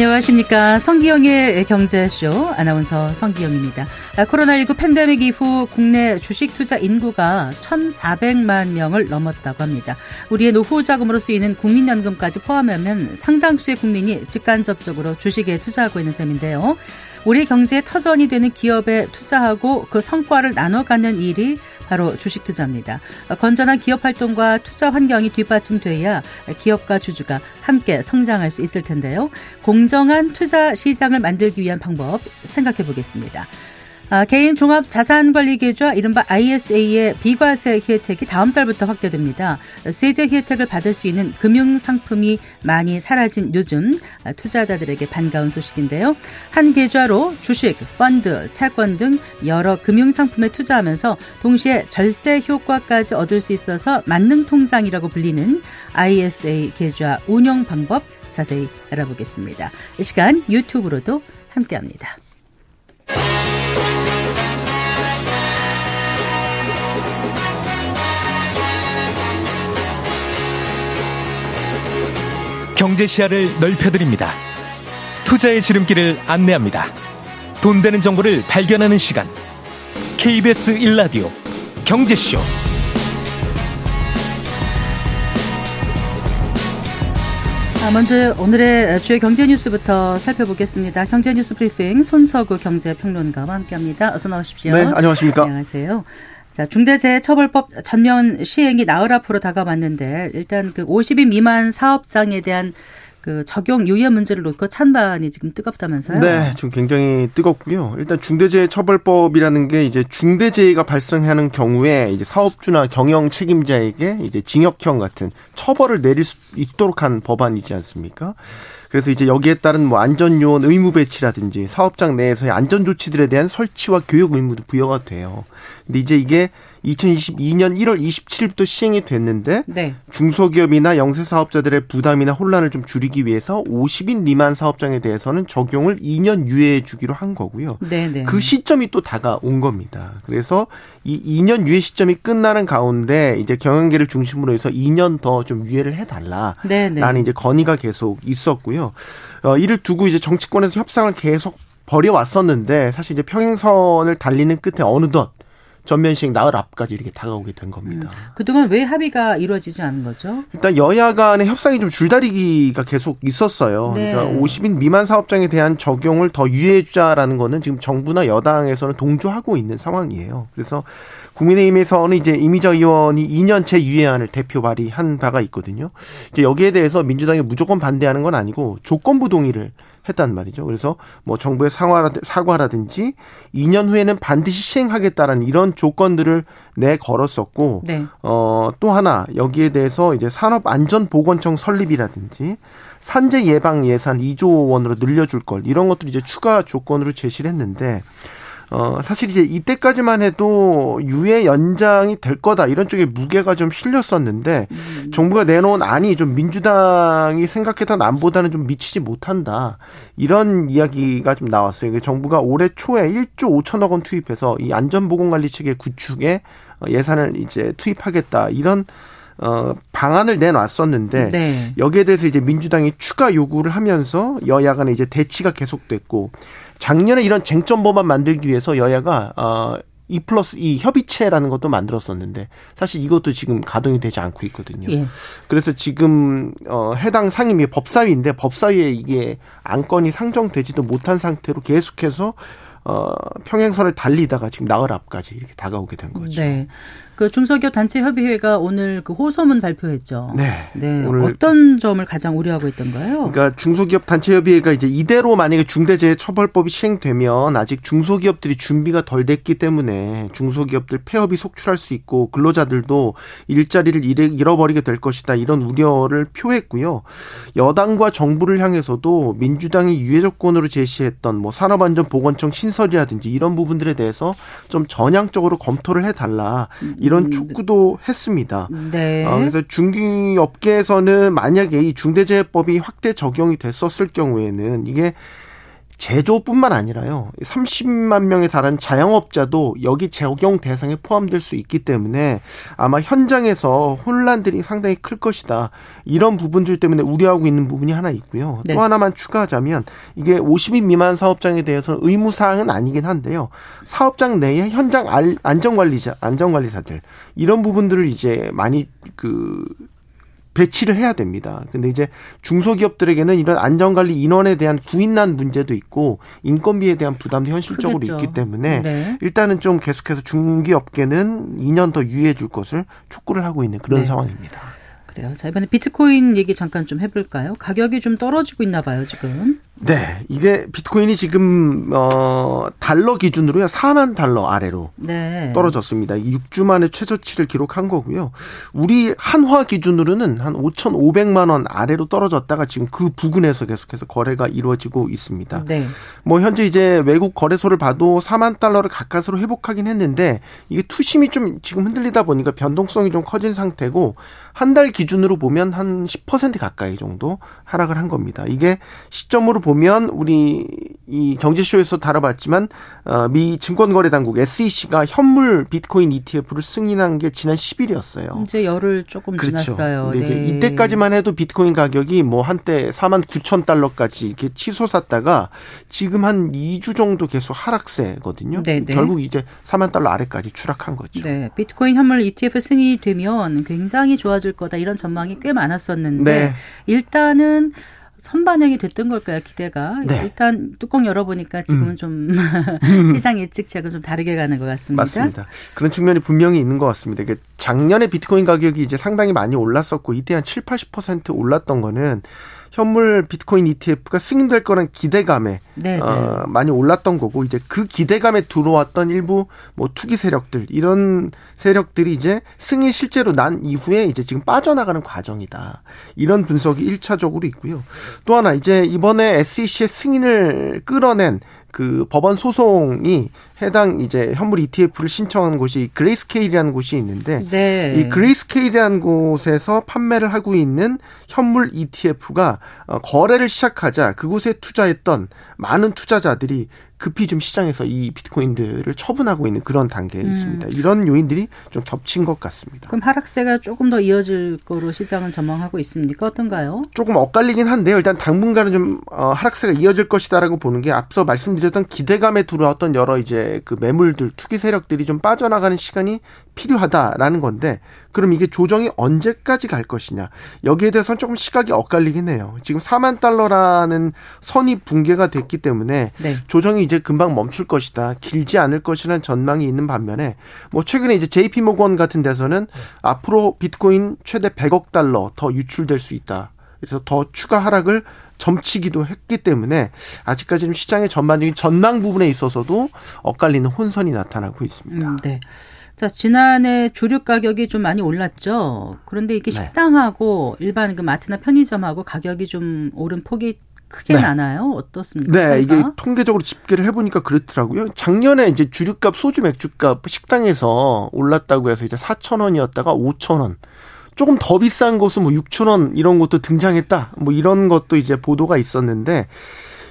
안녕하십니까. 성기영의 경제쇼 아나운서 성기영입니다. 아, 코로나19 팬데믹 이후 국내 주식 투자 인구가 1,400만 명을 넘었다고 합니다. 우리의 노후 자금으로 쓰이는 국민연금까지 포함하면 상당수의 국민이 직간접적으로 주식에 투자하고 있는 셈인데요. 우리 경제의 터전이 되는 기업에 투자하고 그 성과를 나눠 갖는 일이 바로 주식 투자입니다. 건전한 기업 활동과 투자 환경이 뒷받침돼야 기업과 주주가 함께 성장할 수 있을 텐데요. 공정한 투자 시장을 만들기 위한 방법 생각해 보겠습니다. 아, 개인 종합 자산 관리 계좌 이른바 ISA의 비과세 혜택이 다음 달부터 확대됩니다. 세제 혜택을 받을 수 있는 금융 상품이 많이 사라진 요즘 투자자들에게 반가운 소식인데요. 한 계좌로 주식, 펀드, 채권 등 여러 금융 상품에 투자하면서 동시에 절세 효과까지 얻을 수 있어서 만능 통장이라고 불리는 ISA 계좌 운영 방법 자세히 알아보겠습니다. 이 시간 유튜브로도 함께합니다. 경제 시야를 넓혀드립니다. 투자의 지름길을 안내합니다. 돈 되는 정보를 발견하는 시간. KBS 1라디오 경제쇼. 아, 먼저 오늘의 주요 경제 뉴스부터 살펴보겠습니다. 경제 뉴스 브리핑 손서구 경제평론가와 함께합니다. 어서 나오십시오. 네, 안녕하십니까? 안녕하세요. 자, 중대재해처벌법 전면 시행이 나흘 앞으로 다가왔는데 일단 그 50인 미만 사업장에 대한 그 적용 유예 문제를 놓고 찬반이 지금 뜨겁다면서요? 네, 지금 굉장히 뜨겁고요. 일단 중대재해처벌법이라는 게 이제 중대재해가 발생하는 경우에 이제 사업주나 경영 책임자에게 이제 징역형 같은 처벌을 내릴 수 있도록 한 법안이지 않습니까? 그래서 이제 여기에 따른 뭐 안전요원 의무 배치라든지 사업장 내에서의 안전 조치들에 대한 설치와 교육 의무도 부여가 돼요. 근데 이제 이게 2022년 1월 27일부터 시행이 됐는데 네. 중소기업이나 영세 사업자들의 부담이나 혼란을 좀 줄이기 위해서 50인 미만 사업장에 대해서는 적용을 2년 유예해 주기로 한 거고요. 네네. 네. 그 시점이 또 다가온 겁니다. 그래서 이 2년 유예 시점이 끝나는 가운데 이제 경영계를 중심으로 해서 2년 더 좀 유예를 해달라라는 네네. 네. 이제 건의가 계속 있었고요. 어, 이를 두고 이제 정치권에서 협상을 계속 벌여왔었는데 사실 이제 평행선을 달리는 끝에 어느덧 전면 시행 나흘 앞까지 이렇게 다가오게 된 겁니다. 음. 그동안 왜 합의가 이루어지지 않은 거죠? 일단 여야 간의 협상이 좀 줄다리기가 계속 있었어요. 네. 그러니까 50인 미만 사업장에 대한 적용을 더 유예해 주자라는 거는 지금 정부나 여당에서는 동조하고 있는 상황이에요. 그래서 국민의힘에서는 이제 이미자 의원이 2년째 유예안을 대표 발의한 바가 있거든요. 이제 여기에 대해서 민주당이 무조건 반대하는 건 아니고 조건부 동의를 했단 말이죠. 그래서 뭐 정부의 사과라든지 2년 후에는 반드시 시행하겠다라는 이런 조건들을 내 걸었었고 네. 어또 하나 여기에 대해서 이제 산업안전보건청 설립이라든지 산재 예방 예산 2조 원으로 늘려줄 걸 이런 것들 이제 추가 조건으로 제시를 했는데 어, 사실 이제 이때까지만 해도 유예 연장이 될 거다 이런 쪽에 무게가 좀 실렸었는데 음. 정부가 내놓은 안이 좀 민주당이 생각했던 안보다는 좀 미치지 못한다 이런 이야기가 좀 나왔어요. 정부가 올해 초에 1조 5천억 원 투입해서 이 안전보건관리 체계 구축에 예산을 이제 투입하겠다 이런 어, 방안을 내놨었는데 네. 여기에 대해서 이제 민주당이 추가 요구를 하면서 여야 간에 이제 대치가 계속됐고 작년에 이런 쟁점법안 만들기 위해서 여야가 어, 2 플러스 2 협의체라는 것도 만들었었는데 사실 이것도 지금 가동이 되지 않고 있거든요. 예. 그래서 지금 어 해당 상임위 법사위인데 법사위에 이게 안건이 상정되지도 못한 상태로 계속해서 어 평행선을 달리다가 지금 나흘 앞까지 이렇게 다가오게 된 거죠. 네. 그 중소기업 단체 협의회가 오늘 그 호소문 발표했죠. 네. 네. 어떤 점을 가장 우려하고 있던가요? 그러니까 중소기업 단체 협의회가 이제 이대로 만약에 중대재해처벌법이 시행되면 아직 중소기업들이 준비가 덜 됐기 때문에 중소기업들 폐업이 속출할 수 있고 근로자들도 일자리를 잃어버리게 될 것이다 이런 우려를 표했고요. 여당과 정부를 향해서도 민주당이 유예 조건으로 제시했던 뭐 산업안전보건청 신설이라든지 이런 부분들에 대해서 좀 전향적으로 검토를 해달라. 이런 음. 촉구도 했습니다. 네. 어, 그래서 중기업계에서는 만약에 이 중대재해법이 확대 적용이 됐었을 경우에는 이게 제조뿐만 아니라요. 30만 명에 달하는 자영업자도 여기 적용 대상에 포함될 수 있기 때문에 아마 현장에서 혼란들이 상당히 클 것이다. 이런 부분들 때문에 우려하고 있는 부분이 하나 있고요. 네. 또 하나만 추가하자면 이게 50인 미만 사업장에 대해서는 의무 사항은 아니긴 한데요. 사업장 내에 현장 안전관리자 안전관리사들 이런 부분들을 이제 많이 그 배치를 해야 됩니다. 근데 이제 중소기업들에게는 이런 안전관리 인원에 대한 구인난 문제도 있고 인건비에 대한 부담도 현실적으로 그겠죠. 있기 때문에 네. 일단은 좀 계속해서 중기업계는 2년 더 유예해 줄 것을 촉구를 하고 있는 그런 네. 상황입니다. 그래요. 자, 이번에 비트코인 얘기 잠깐 좀 해볼까요? 가격이 좀 떨어지고 있나 봐요, 지금. 네, 이게 비트코인이 지금 어 달러 기준으로요 4만 달러 아래로 네. 떨어졌습니다. 6주 만에 최저치를 기록한 거고요. 우리 한화 기준으로는 한 5,500만 원 아래로 떨어졌다가 지금 그 부근에서 계속해서 거래가 이루어지고 있습니다. 네. 뭐 현재 이제 외국 거래소를 봐도 4만 달러를 가까스로 회복하긴 했는데 이게 투심이 좀 지금 흔들리다 보니까 변동성이 좀 커진 상태고 한 달 기준으로 보면 한 10% 가까이 정도 하락을 한 겁니다. 이게 시점으로 보면 우리 이 경제쇼에서 다뤄봤지만 어, 미 증권거래당국 SEC가 현물 비트코인 ETF를 승인한 게 지난 10일이었어요. 이제 열흘 조금 그렇죠. 지났어요. 네. 이제 이때까지만 해도 비트코인 가격이 뭐 한때 4만 9천 달러까지 이렇게 치솟았다가 지금 한 2주 정도 계속 하락세거든요. 네네. 네. 결국 이제 4만 달러 아래까지 추락한 거죠. 네. 비트코인 현물 ETF 승인이 되면 굉장히 좋아질 거다 이런 전망이 꽤 많았었는데 네. 일단은 선반영이 됐던 걸까요, 기대가? 네. 일단 뚜껑 열어보니까 지금은 음. 좀 시장 예측치하고 좀 다르게 가는 것 같습니다. 맞습니다. 그런 측면이 분명히 있는 것 같습니다. 이게 작년에 비트코인 가격이 이제 상당히 많이 올랐었고 이때 한 7, 80% 올랐던 거는 현물 비트코인 ETF가 승인될 거란 기대감에 네, 네, 어, 많이 올랐던 거고 이제 그 기대감에 들어왔던 일부 뭐 투기 세력들 이런 세력들이 이제 승인 실제로 난 이후에 이제 지금 빠져나가는 과정이다. 이런 분석이 일차적으로 있고요. 또 하나 이제 이번에 SEC의 승인을 끌어낸 그 법원 소송이 해당 이제 현물 ETF를 신청한 곳이 그레이스케일이라는 곳이 있는데 네. 이 그레이스케일이라는 곳에서 판매를 하고 있는 현물 ETF가 어, 거래를 시작하자 그곳에 투자했던 많은 투자자들이 급히 좀 시장에서 이 비트코인들을 처분하고 있는 그런 단계에 음. 있습니다. 이런 요인들이 좀 겹친 것 같습니다. 그럼 하락세가 조금 더 이어질 거로 시장은 전망하고 있습니까? 어떤가요? 조금 엇갈리긴 한데요. 일단 당분간은 좀 어, 하락세가 이어질 것이다라고 보는 게 앞서 말씀드렸던 기대감에 들어왔던 여러 이제 그 매물들 투기 세력들이 좀 빠져나가는 시간이 필요하다라는 건데 그럼 이게 조정이 언제까지 갈 것이냐 여기에 대해서는 조금 시각이 엇갈리긴 해요. 지금 4만 달러라는 선이 붕괴가 됐기 때문에 네. 조정이 이제 금방 멈출 것이다. 길지 않을 것이라는 전망이 있는 반면에 뭐 최근에 이제 JP 모건 같은 데서는 네. 앞으로 비트코인 최대 100억 달러 더 유출될 수 있다. 그래서 더 추가 하락을 점치기도 했기 때문에 아직까지는 시장의 전반적인 전망 부분에 있어서도 엇갈리는 혼선이 나타나고 있습니다. 음, 네. 자, 지난해 주류 가격이 좀 많이 올랐죠. 그런데 이게 네. 식당하고 일반 그 마트나 편의점하고 가격이 좀 오른 폭이 크게 네. 나나요? 어떻습니까? 네, 차이가? 이게 통계적으로 집계를 해보니까 그렇더라고요. 작년에 이제 주류값, 소주 맥주값 식당에서 올랐다고 해서 이제 4천 원이었다가 5천 원. 조금 더 비싼 곳은 뭐 6천 원 이런 것도 등장했다. 뭐 이런 것도 이제 보도가 있었는데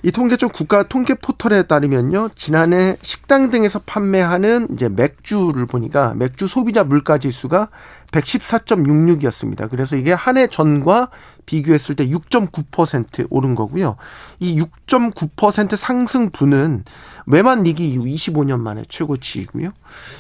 이 통계청 국가 통계 포털에 따르면요. 지난해 식당 등에서 판매하는 이제 맥주를 보니까 맥주 소비자 물가 지수가 114.66이었습니다. 그래서 이게 한 해 전과 비교했을 때 6.9% 오른 거고요. 이 6.9% 상승분은 외만 리기 이후 25년 만에 최고치이고요.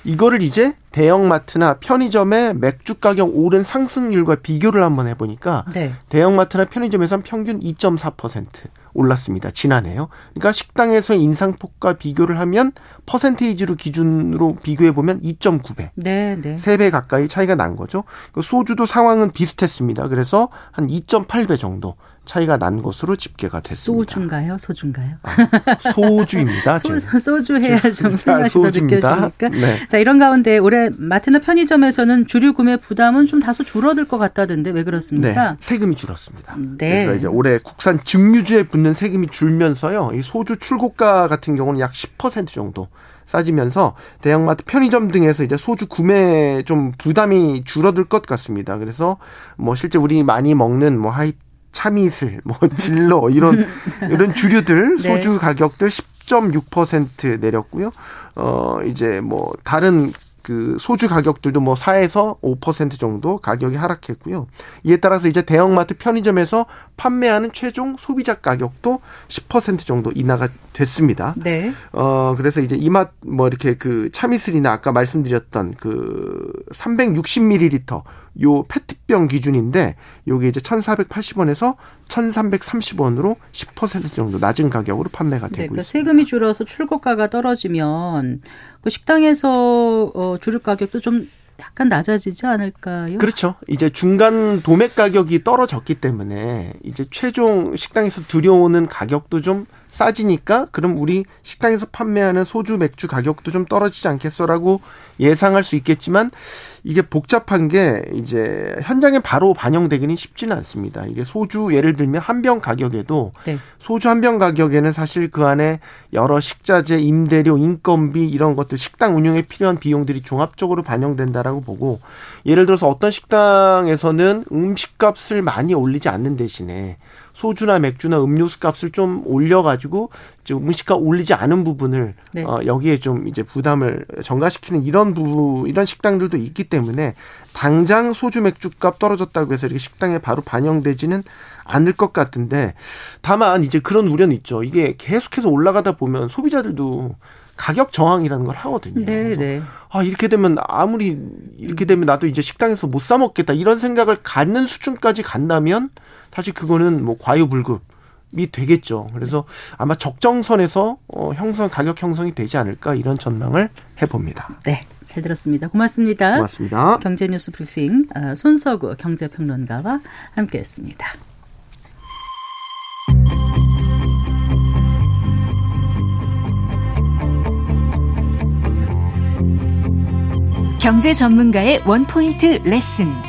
이거를 이제 대형마트나 편의점의 맥주 가격 오른 상승률과 비교를 한번 해보니까 네. 대형마트나 편의점에선 평균 2.4% 올랐습니다. 지난해요. 그러니까 식당에서 인상폭과 비교를 하면 퍼센테이지로 기준으로 비교해 보면 2.9배. 네, 네. 3배 가까이 차이가 난 거죠. 그 소주도 상황은 비슷했습니다. 그래서 한 2.8배 정도 차이가 난 것으로 집계가 됐습니다. 소주인가요? 소주인가요? 아, 소주입니다. 소, 주 해야 좀 술맛이 더 느껴지니까. 네. 자 이런 가운데 올해 마트나 편의점에서는 주류 구매 부담은 좀 다소 줄어들 것 같다던데 왜 그렇습니까? 네, 세금이 줄었습니다. 네. 그래서 이제 올해 국산 증류주에 붙는 세금이 줄면서요. 이 소주 출고가 같은 경우는 약 10% 정도 싸지면서 대형마트 편의점 등에서 이제 소주 구매 좀 부담이 줄어들 것 같습니다. 그래서 뭐 실제 우리 많이 먹는 뭐 하이 참이슬, 뭐 진로 이런 이런 주류들 네. 소주 가격들 10.6% 내렸고요. 어 이제 뭐 다른 그 소주 가격들도 뭐 4에서 5% 정도 가격이 하락했고요. 이에 따라서 이제 대형마트 편의점에서 판매하는 최종 소비자 가격도 10% 정도 인하가 됐습니다. 네. 어 그래서 이제 이맛 뭐 이렇게 그 참이슬이나 아까 말씀드렸던 그 360ml 요 페트병 기준인데 요게 이제 1,480원에서 1,330원으로 10% 정도 낮은 가격으로 판매가 되고 네, 그러니까 있습니다. 세금이 줄어서 출고가가 떨어지면 그 식당에서 어 주류 가격도 좀 약간 낮아지지 않을까요? 그렇죠. 이제 중간 도매 가격이 떨어졌기 때문에 이제 최종 식당에서 들여오는 가격도 좀 싸지니까 그럼 우리 식당에서 판매하는 소주 맥주 가격도 좀 떨어지지 않겠어라고 예상할 수 있겠지만 이게 복잡한 게 이제 현장에 바로 반영되기는 쉽지는 않습니다. 이게 소주 예를 들면 한 병 가격에도 네. 소주 한 병 가격에는 사실 그 안에 여러 식자재, 임대료, 인건비 이런 것들 식당 운영에 필요한 비용들이 종합적으로 반영된다라고 보고 예를 들어서 어떤 식당에서는 음식값을 많이 올리지 않는 대신에 소주나 맥주나 음료수 값을 좀 올려가지고 좀 음식값 올리지 않은 부분을 네. 어, 여기에 좀 이제 부담을 전가시키는 이런 부분 이런 식당들도 있기 때문에 당장 소주 맥주 값 떨어졌다고 해서 이렇게 식당에 바로 반영되지는 않을 것 같은데 다만 이제 그런 우려는 있죠. 이게 계속해서 올라가다 보면 소비자들도 가격 저항이라는 걸 하거든요. 네, 네. 아, 이렇게 되면 아무리 이렇게 되면 나도 이제 식당에서 못 사 먹겠다 이런 생각을 갖는 수준까지 간다면 사실 그거는 뭐 과유불급이 되겠죠. 그래서 아마 적정선에서 어, 형성 가격 형성이 되지 않을까 이런 전망을 해봅니다. 네, 잘 들었습니다. 고맙습니다. 고맙습니다. 경제뉴스 브리핑 어, 손서구 경제평론가와 함께했습니다. 경제 전문가의 원포인트 레슨.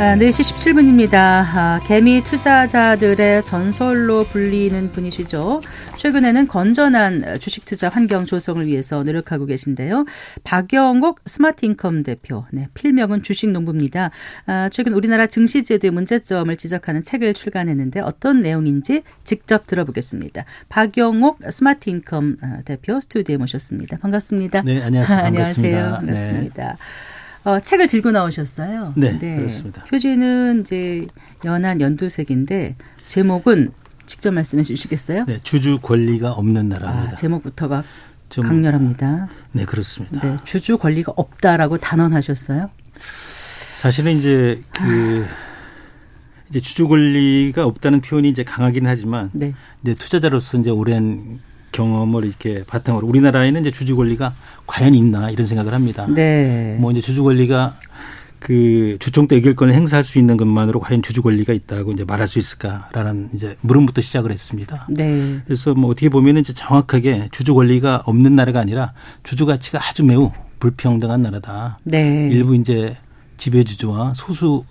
아, 4시 17분입니다. 아, 개미 투자자들의 전설로 불리는 분이시죠. 최근에는 건전한 주식 투자 환경 조성을 위해서 노력하고 계신데요. 박영옥 스마트인컴 대표, 네, 필명은 주식농부입니다. 아, 최근 우리나라 증시제도의 문제점을 지적하는 책을 출간했는데 어떤 내용인지 직접 들어보겠습니다. 박영옥 스마트인컴 아, 대표 스튜디오에 모셨습니다. 반갑습니다. 네, 안녕하세요. 안녕하세요. 반갑습니다. 네. 어, 책을 들고 나오셨어요. 네, 네, 그렇습니다. 표지는 이제 연한 연두색인데 제목은 직접 말씀해 주시겠어요? 네, 주주 권리가 없는 나라입니다. 아, 제목부터가 좀, 강렬합니다. 네, 그렇습니다. 네, 주주 권리가 없다라고 단언하셨어요? 사실은 이제 그 이제 주주 권리가 없다는 표현이 이제 강하긴 하지만 네. 이제 투자자로서 이제 오랜 경험을 이렇게 바탕으로 우리나라에는 이제 주주 권리가 과연 있나 이런 생각을 합니다. 네. 뭐 이제 주주 권리가 그 주총 때 의결권을 행사할 수 있는 것만으로 과연 주주 권리가 있다고 이제 말할 수 있을까라는 이제 물음부터 시작을 했습니다. 네. 그래서 뭐 어떻게 보면은 이제 정확하게 주주 권리가 없는 나라가 아니라 주주 가치가 아주 매우 불평등한 나라다. 네. 일부 이제 지배주주와 소수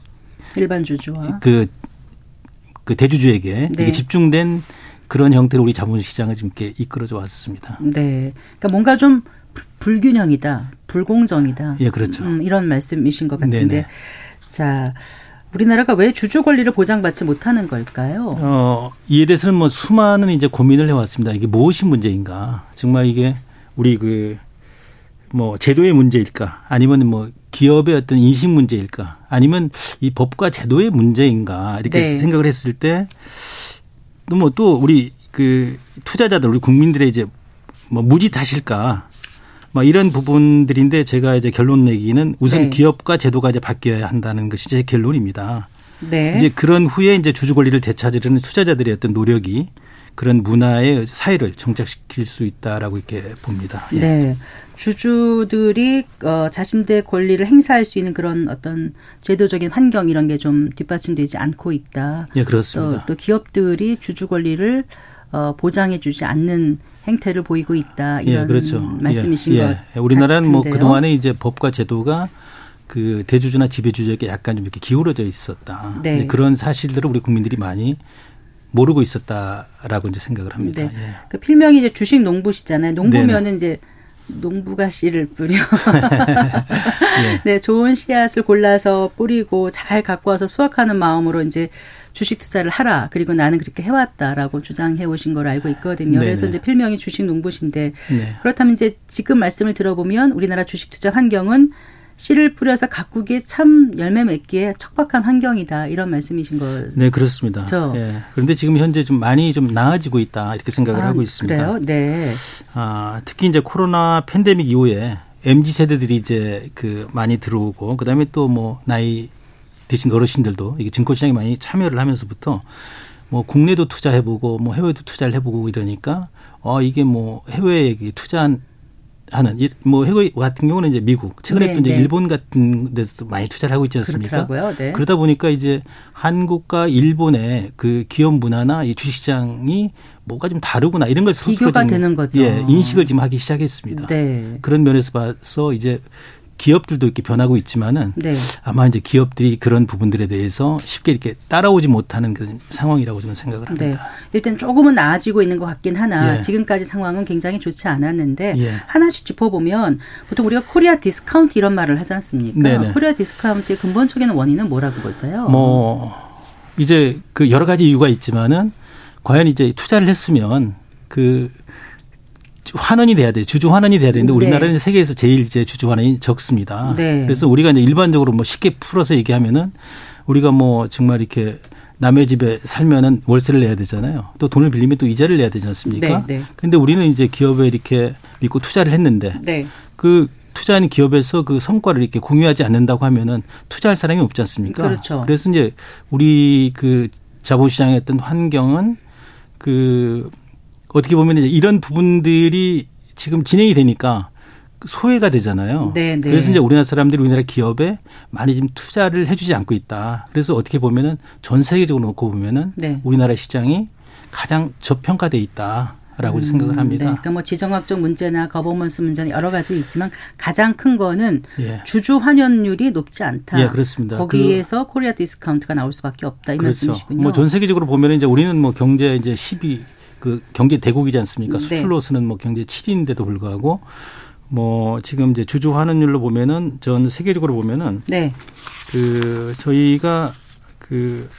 일반 주주와 그, 그 대주주에게 네. 이게 집중된 그런 형태로 우리 자본시장을 지금 이렇게 이끌어져 왔습니다. 네. 그러니까 뭔가 좀 불균형이다, 불공정이다. 예, 그렇죠. 음, 이런 말씀이신 것 같은데. 네네. 자, 우리나라가 왜 주주 권리를 보장받지 못하는 걸까요? 어, 이에 대해서는 뭐 수많은 이제 고민을 해왔습니다. 이게 무엇이 문제인가? 정말 이게 우리 그 뭐 제도의 문제일까? 아니면 뭐 기업의 어떤 인식 문제일까? 아니면 이 법과 제도의 문제인가? 이렇게 네. 생각을 했을 때 뭐 또 우리 그 투자자들 우리 국민들의 이제 뭐 무지 탓일까 뭐 이런 부분들인데 제가 이제 결론 내기는 우선 네. 기업과 제도가 이제 바뀌어야 한다는 것이 제 결론입니다. 네. 이제 그런 후에 이제 주주 권리를 되찾으려는 투자자들의 어떤 노력이 그런 문화의 사회를 정착시킬 수 있다라고 이렇게 봅니다. 예. 네. 주주들이 어, 자신들의 권리를 행사할 수 있는 그런 어떤 제도적인 환경 이런 게 좀 뒷받침되지 않고 있다. 예, 그렇습니다. 또, 또 기업들이 주주 권리를 어, 보장해주지 않는 행태를 보이고 있다 이런 예, 그렇죠. 말씀이신 예, 예. 것 우리나라는 뭐 같은데요. 뭐 그동안에 이제 법과 제도가 그 대주주나 지배주주에게 약간 좀 이렇게 기울어져 있었다. 네. 그런 사실들을 우리 국민들이 많이 모르고 있었다라고 이제 생각을 합니다. 네. 예. 그 필명이 이제 주식 농부시잖아요. 농부면은 네네. 이제 농부가 씨를 뿌려. 예. 네, 좋은 씨앗을 골라서 뿌리고 잘 갖고 와서 수확하는 마음으로 이제 주식 투자를 하라. 그리고 나는 그렇게 해왔다라고 주장해 오신 걸 알고 있거든요. 네네. 그래서 이제 필명이 주식 농부신데 네. 그렇다면 이제 지금 말씀을 들어보면 우리나라 주식 투자 환경은 씨를 뿌려서 가꾸기에 참 열매 맺기에 척박한 환경이다 이런 말씀이신 거. 네 그렇습니다. 그 예. 그런데 지금 현재 좀 많이 좀 나아지고 있다 이렇게 생각을 아, 하고 있습니다. 그래요? 네. 아 특히 이제 코로나 팬데믹 이후에 mz 세대들이 이제 그 많이 들어오고 그다음에 또 뭐 나이 드신 어르신들도 이게 증권시장에 많이 참여를 하면서부터 뭐 국내도 투자해보고 뭐 해외도 투자를 해보고 이러니까 어 이게 뭐 해외에 투자한 하는 뭐 해외 같은 경우는 이제 미국 최근에 네, 또 이제 네. 일본 같은 데서도 많이 투자를 하고 있지 않습니까? 네. 그러다 보니까 이제 한국과 일본의 그 기업 문화나 이 주식시장이 뭐가 좀 다르구나 이런 걸 비교가 되는 거죠. 예, 인식을 지금 하기 시작했습니다. 네. 그런 면에서 봐서 이제 기업들도 이렇게 변하고 있지만은 네. 아마 이제 기업들이 그런 부분들에 대해서 쉽게 이렇게 따라오지 못하는 그런 상황이라고 저는 생각을 합니다. 네. 일단 조금은 나아지고 있는 것 같긴 하나 예. 지금까지 상황은 굉장히 좋지 않았는데 예. 하나씩 짚어보면 보통 우리가 코리아 디스카운트 이런 말을 하지 않습니까? 네네. 코리아 디스카운트의 근본적인 원인은 뭐라고 보세요? 뭐 이제 그 여러 가지 이유가 있지만은 과연 이제 투자를 했으면 그 환원이 돼야 돼. 주주 환원이 돼야 되는데 네. 우리나라는 네. 세계에서 제일 이제 주주 환원이 적습니다. 네. 그래서 우리가 이제 일반적으로 뭐 쉽게 풀어서 얘기하면은 우리가 뭐 정말 이렇게 남의 집에 살면은 월세를 내야 되잖아요. 또 돈을 빌리면 또 이자를 내야 되지 않습니까? 네, 네. 근데 우리는 이제 기업에 이렇게 믿고 투자를 했는데 네. 그 투자하는 기업에서 그 성과를 이렇게 공유하지 않는다고 하면은 투자할 사람이 없지 않습니까? 그렇죠. 그래서 이제 우리 그 자본시장의 어떤 환경은 그 어떻게 보면 이제 이런 부분들이 지금 진행이 되니까 소외가 되잖아요. 네, 네. 그래서 이제 우리나라 사람들이 우리나라 기업에 많이 지금 투자를 해주지 않고 있다. 그래서 어떻게 보면은 전 세계적으로 놓고 보면은 네. 우리나라 시장이 가장 저평가돼 있다. 라고 음, 생각을 합니다. 네. 그러니까 뭐 지정학적 문제나 거버먼스 문제는 여러 가지 있지만 가장 큰 거는 예. 주주 환원율이 높지 않다. 예, 그렇습니다. 거기에서 그, 코리아 디스카운트가 나올 수밖에 없다 이 그렇죠. 말씀이시군요. 뭐 전 세계적으로 보면 이제 우리는 뭐 경제 이제 10위 그 경제 대국이지 않습니까? 네. 수출로서는 뭐 경제 7위인데도 불구하고 뭐 지금 이제 주주 환원율로 보면은 전 세계적으로 보면은 네. 그 저희가 그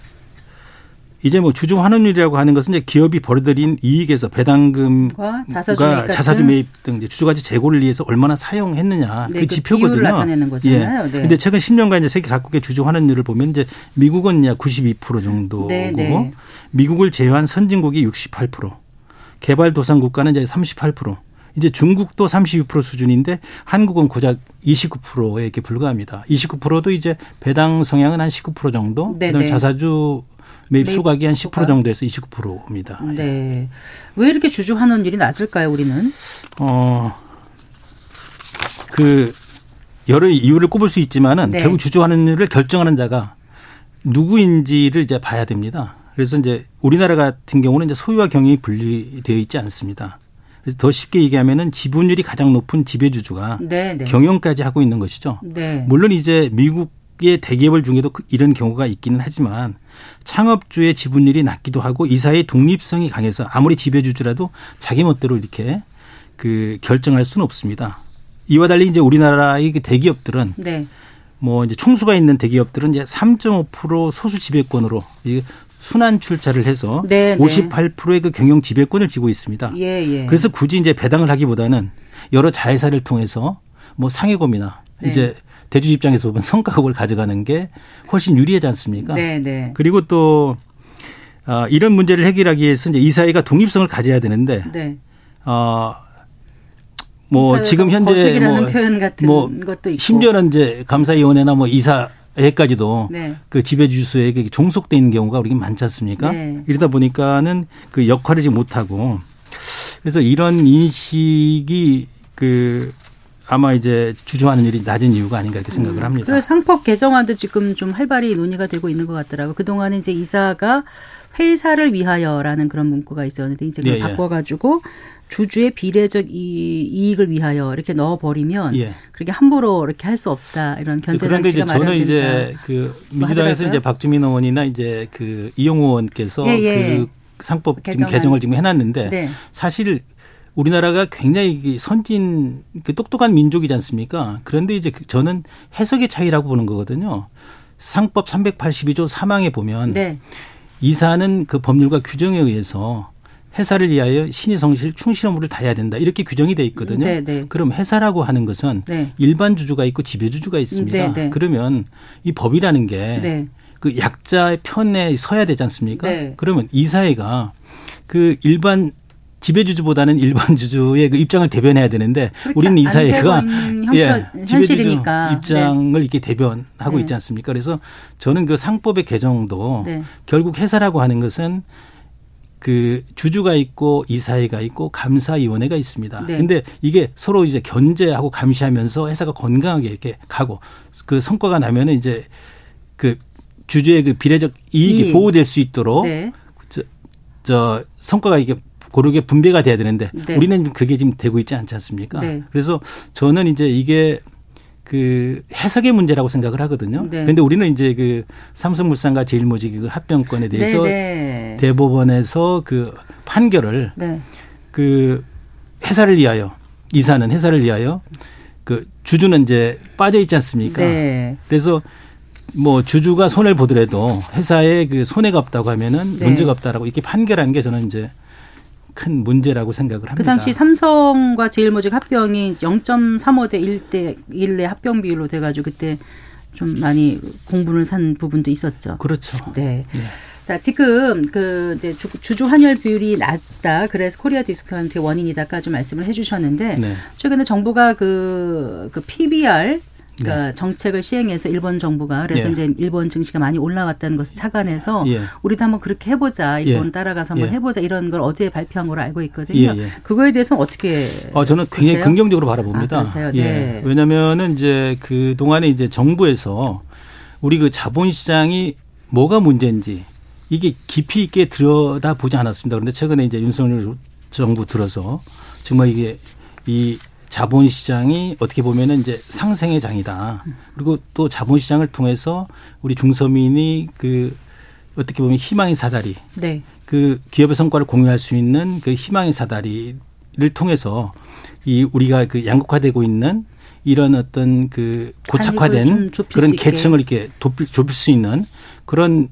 이제 뭐 주주 환원율이라고 하는 것은 이제 기업이 벌어들인 이익에서 배당금과 자사주 매입, 자사주 매입 등 이제 주주가치 재고를 위해서 얼마나 사용했느냐 네, 그, 그 지표거든요. 나타내는 거잖아요. 예. 네. 근데 최근 10년간 이제 세계 각국의 주주 환원율을 보면 이제 미국은 약 92% 정도고 네, 네. 미국을 제외한 선진국이 68%, 개발도상 국가는 이제 38%. 이제 중국도 32% 수준인데 한국은 고작 29%에 이렇게 불과합니다. 29%도 이제 배당 성향은 한 19% 정도. 네네. 그다음 네. 자사주 매입 소각이 한 10% 정도에서 29%입니다. 네. 왜 이렇게 주주 환원율이 낮을까요, 우리는? 어, 그, 여러 이유를 꼽을 수 있지만은 네. 결국 주주 환원율을 결정하는 자가 누구인지를 이제 봐야 됩니다. 그래서 이제 우리나라 같은 경우는 이제 소유와 경영이 분리되어 있지 않습니다. 그래서 더 쉽게 얘기하면은 지분율이 가장 높은 지배주주가 네, 네. 경영까지 하고 있는 것이죠. 네. 물론 이제 미국의 대기업을 중에도 그 이런 경우가 있기는 하지만 창업주의 지분율이 낮기도 하고 이사의 독립성이 강해서 아무리 지배주주라도 자기 멋대로 이렇게 그 결정할 수는 없습니다. 이와 달리 이제 우리나라의 그 대기업들은 네. 뭐 이제 총수가 있는 대기업들은 이제 3.5% 소수 지배권으로 순환 출자를 해서 네, 58%의 그 경영 지배권을 쥐고 있습니다. 예, 예. 그래서 굳이 이제 배당을 하기보다는 여러 자회사를 통해서 뭐 상해금이나 네. 이제 대주 입장에서 보면 성과급을 가져가는 게 훨씬 유리하지 않습니까? 네, 네. 그리고 또 어, 이런 문제를 해결하기 위해서 이제 이 사회가 독립성을 가져야 되는데 네. 어, 뭐 지금 현재 뭐, 표현 같은 뭐 것도 있고. 심지어는 이제 감사위원회나 뭐 이사 에까지도 네. 그 지배주수에게 종속돼 있는 경우가 우리가 많지 않습니까? 네. 이러다 보니까는 그 역할을 지 못하고 그래서 이런 인식이 그 아마 이제 주저하는 일이 낮은 이유가 아닌가 이렇게 생각을 합니다. 그 상법 개정안도 지금 좀 활발히 논의가 되고 있는 것 같더라고요. 그동안에 이제 이사가 회사를 위하여라는 그런 문구가 있었는데 이제 그걸 예, 예. 바꿔가지고 주주의 비례적 이, 이익을 위하여 이렇게 넣어버리면 예. 그렇게 함부로 이렇게 할 수 없다 이런 견제 그런데 이제 저는. 이제 그 민주당에서 하더라고요. 이제 박주민 의원이나 이제 그 이용호 의원께서 예, 예. 그 상법 지금 개정안. 개정을 지금 해놨는데 네. 사실 우리나라가 굉장히 이 선진 그 똑똑한 민족이지 않습니까? 그런데 이제 그 저는 해석의 차이라고 보는 거거든요. 상법 382조 3항에 보면 네. 이사는 그 법률과 규정에 의해서 회사를 위하여 신의 성실 충실 업무를 다해야 된다 이렇게 규정이 돼 있거든요. 네, 네. 그럼 회사라고 하는 것은 네. 일반 주주가 있고 지배 주주가 있습니다. 네, 네. 그러면 이 법이라는 게 네. 그 약자의 편에 서야 되지 않습니까? 네. 그러면 이 사회가 그 일반 지배주주보다는 일반 주주의 그 입장을 대변해야 되는데 우리는 안 이사회가 되고 있는 형편- 현실이니까. 네. 입장을 이렇게 대변하고 네. 있지 않습니까? 그래서 저는 그 상법의 개정도 네. 결국 회사라고 하는 것은 그 주주가 있고 이사회가 있고 감사위원회가 있습니다. 네. 근데 이게 서로 이제 견제하고 감시하면서 회사가 건강하게 이렇게 가고 그 성과가 나면은 이제 그 주주의 그 비례적 이익이 이익. 보호될 수 있도록 네. 저, 저 성과가 이게 고르게 분배가 돼야 되는데 네. 우리는 그게 지금 되고 있지 않지 않습니까? 네. 그래서 저는 이제 이게 그 해석의 문제라고 생각을 하거든요. 네. 근데 우리는 이제 그 삼성물산과 제일모직 그 합병권에 대해서 네, 네. 대법원에서 그 판결을 네. 그 회사를 위하여 이사는 회사를 위하여 그 주주는 이제 빠져 있지 않습니까? 네. 그래서 뭐 주주가 손해를 보더라도 회사에 그 손해가 없다고 하면은 네. 문제가 없다라고 이렇게 판결한 게 저는 이제 큰 문제라고 생각을 합니다. 그 당시 삼성과 제일모직 합병이 0.35 대 1대 1의 합병 비율로 돼가지고 그때 좀 많이 공분을 산 부분도 있었죠. 그렇죠. 네. 자, 지금 그 이제 주- 주주 환원 비율이 낮다. 그래서 코리아 디스카운트의 원인이다까지 말씀을 해 주셨는데 네. 최근에 정부가 그, 그 PBR 그러니까 정책을 시행해서 일본 정부가 그래서 예. 이제 일본 증시가 많이 올라왔다는 것을 착안해서 예. 우리도 한번 그렇게 해보자 일본 예. 따라가서 한번 예. 해보자 이런 걸 어제 발표한 걸로 알고 있거든요. 예, 예. 그거에 대해서는 어떻게 어, 저는 굉장히 보세요? 긍정적으로 바라봅니다. 아? 예. 네. 왜냐면은 이제 그 동안에 이제 정부에서 우리 그 자본시장이 뭐가 문제인지 이게 깊이 있게 들여다 보지 않았습니다. 그런데 최근에 이제 윤석열 정부 들어서 정말 이게 이 자본시장이 어떻게 보면은 이제 상생의 장이다. 그리고 또 자본시장을 통해서 우리 중서민이 그 어떻게 보면 희망의 사다리 네. 그 기업의 성과를 공유할 수 있는 그 희망의 사다리를 통해서 이 우리가 그 양극화되고 있는 이런 어떤 그 고착화된 그런. 계층을 이렇게 좁힐, 좁힐 수 있는 그런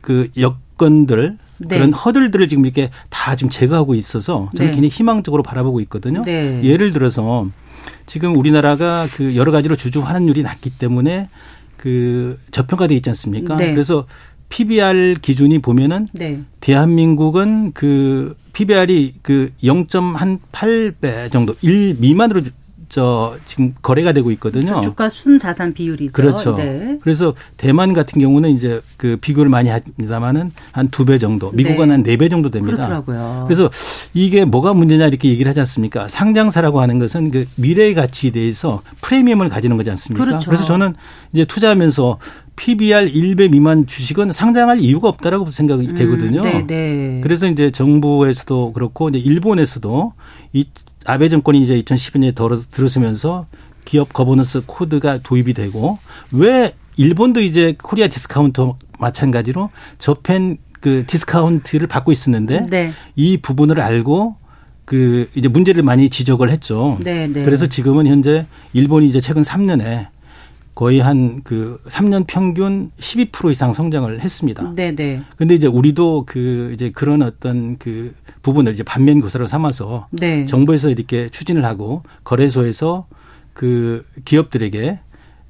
그 여건들 네. 그런 허들들을 지금 이렇게 다 지금 제거하고 있어서 저는 네. 굉장히 희망적으로 바라보고 있거든요. 네. 예를 들어서 지금 우리나라가 그 여러 가지로 주주 환원율이 낮기 때문에 그 저평가돼 있지 않습니까? 네. 그래서 PBR 기준이 보면은 네. 대한민국은 그 PBR이 그 0.8배 정도 1 미만으로 저 지금 거래가 되고 있거든요. 그 주가 순자산 비율이죠. 그렇죠. 네. 그래서 대만 같은 경우는 이제 그 비교를 많이 합니다만은 한 두 배 정도, 미국은 네. 한네 배 정도 됩니다. 그렇더라고요. 그래서 이게 뭐가 문제냐 이렇게 얘기를 하지 않습니까? 상장사라고 하는 것은 그 미래의 가치에 대해서 프리미엄을 가지는 거지 않습니까? 그렇죠. 래서 저는 이제 투자하면서 PBR 1배 미만 주식은 상장할 이유가 없다라고 생각이 되거든요. 네, 네. 그래서 이제 정부에서도 그렇고 이제 일본에서도 이 아베 정권이 이제 2012년에 들어서면서 기업 governance code가 도입이 되고 왜 일본도 이제 코리아 디스카운트 마찬가지로 Japan 그 디스카운트를 받고 있었는데 네. 이 부분을 알고 그 이제 문제를 많이 지적을 했죠. 네, 네. 그래서 지금은 현재 일본이 이제 최근 3년에 거의 한 그 3년 평균 12% 이상 성장을 했습니다. 네, 네. 근데 이제 우리도 그 이제 그런 어떤 그 부분을 이제 반면 교사로 삼아서 네. 정부에서 이렇게 추진을 하고 거래소에서 그 기업들에게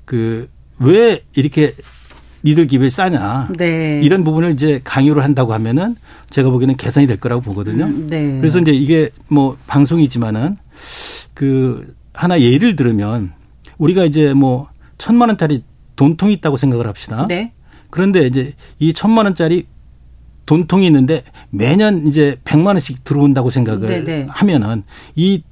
그 왜 이렇게 니들 기업이 싸냐 네. 이런 부분을 이제 강요를 한다고 하면은 제가 보기에는 개선이 될 거라고 보거든요. 음, 네. 그래서 이제 이게 뭐 방송이지만은 그 하나 예를 들으면 우리가 이제 뭐 천만 원짜리 돈통이 있다고 생각을 합시다. 네. 그런데 이제 이 천만 원짜리 돈통이 있는데 매년 이제 백만 원씩 들어온다고 생각을 네네. 하면은 이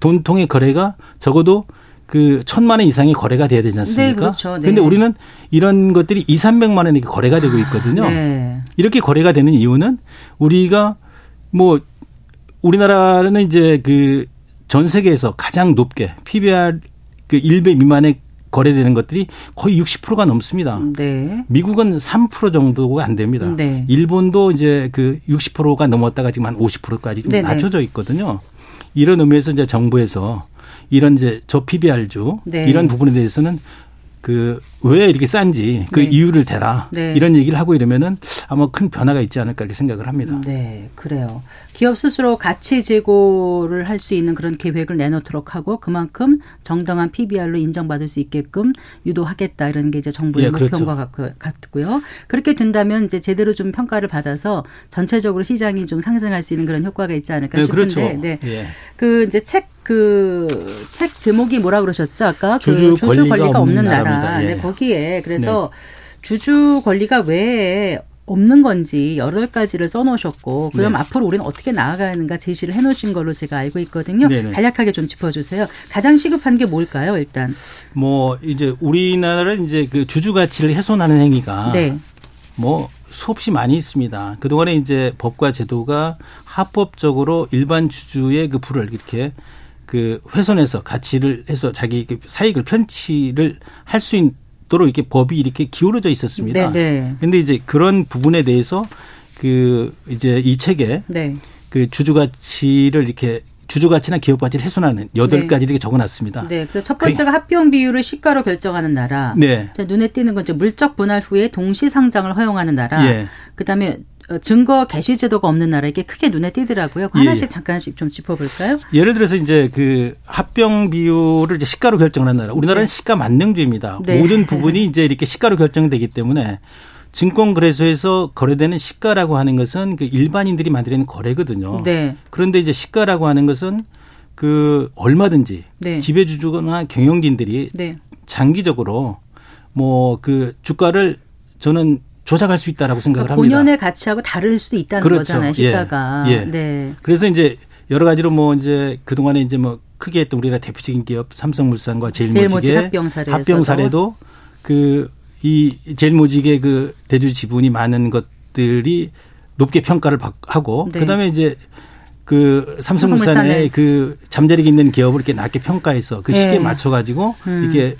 돈통의 거래가 적어도 그 천만 원 이상이 거래가 돼야 되지 않습니까? 네, 그렇죠. 네. 근데 우리는 이런 것들이 2, 300만 원이 거래가 되고 있거든요. 아, 네. 이렇게 거래가 되는 이유는 우리가 뭐 우리나라는 이제 그 전 세계에서 가장 높게 PBR 그 1배 미만의 거래되는 것들이 거의 60%가 넘습니다. 네. 미국은 3% 정도가 안 됩니다. 네. 일본도 이제 그 60%가 넘었다가 지금 한 50%까지 좀 네네. 낮춰져 있거든요. 이런 의미에서 이제 정부에서 이런 이제 저 PBR주 네. 이런 부분에 대해서는 그 왜 이렇게 싼지 그 네. 이유를 대라 네. 이런 얘기를 하고 이러면은 아마 큰 변화가 있지 않을까 이렇게 생각을 합니다. 네, 그래요. 기업 스스로 가치 제고를 할 수 있는 그런 계획을 내놓도록 하고 그만큼 정당한 PBR로 인정받을 수 있게끔 유도하겠다 이런 게 이제 정부의 예, 그렇죠. 목표인 것 같고- 같고요. 그렇게 된다면 이제 제대로 좀 평가를 받아서 전체적으로 시장이 좀 상승할 수 있는 그런 효과가 있지 않을까 네, 싶은데, 그렇죠. 네. 예. 그 이제 책 그 책 제목이 뭐라 그러셨죠? 아까 그 주주 주주 권리가 권리가 없는 없는 나라. 나라입니다. 예. 네, 거기에 그래서 주주 권리가 왜 없는 건지 여러 가지를 써놓으셨고 그럼 네. 앞으로 우리는 어떻게 나아가는가 제시를 해놓으신 걸로 제가 알고 있거든요. 네네. 간략하게 좀 짚어주세요. 가장 시급한 게 뭘까요? 일단 뭐 이제 우리나라는 이제 그 주주 가치를 훼손하는 행위가 네, 뭐 수없이 많이 있습니다. 그동안에 이제 법과 제도가 합법적으로 일반 주주의 그 부를 이렇게 그 훼손해서 가치를 해서 자기 그 사익을 편취를 할 수 있도록 이렇게 법이 이렇게 기울어져 있었습니다. 네, 네. 근데 이제 그런 부분에 대해서 그 이제 이 책에 네, 그 주주 가치를 이렇게 주주 가치나 기업 가치를 훼손하는 여덟 네. 가지 이렇게 적어놨습니다. 네. 그래서 첫 번째가 합병 비율을 시가로 결정하는 나라. 네. 자, 눈에 띄는 건 이제 물적 분할 후에 동시 상장을 허용하는 나라. 예. 그다음에 어, 증거 개시 제도가 없는 나라 이게 크게 눈에 띄더라고요. 그 예, 하나씩 예. 잠깐씩 좀 짚어볼까요? 예를 들어서 이제 그 합병 비율을 이제 시가로 결정하는 나라. 우리나라는 시가 만능주의입니다. 네. 모든 부분이 이제 이렇게 시가로 결정되기 때문에 증권 거래소에서 거래되는 시가라고 하는 것은 그 일반인들이 만들어낸 거래거든요. 네. 그런데 이제 시가라고 하는 것은 그 얼마든지 네. 지배주주나 경영진들이 네. 장기적으로 뭐 그 주가를 저는 조작할 수 있다라고 생각을 그러니까 합니다. 본연의 가치하고 다를 수도 있다는 그렇죠. 거잖아요. 예. 시가가. 예. 네. 그래서 이제 여러 가지로 뭐 이제 그동안에 이제 뭐 크게 했던 우리나라 대표적인 기업 삼성물산과 제일모직 제일모직의 합병. 합병 사례도 그 이 제일모직의 그 대주 지분이 많은 것들이 높게 평가를 받- 하고 네. 그다음에 이제 그 삼성물산의 그 잠재력이 있는 기업을 이렇게 낮게 평가해서 그 시기에 네. 맞춰 가지고 음. 이렇게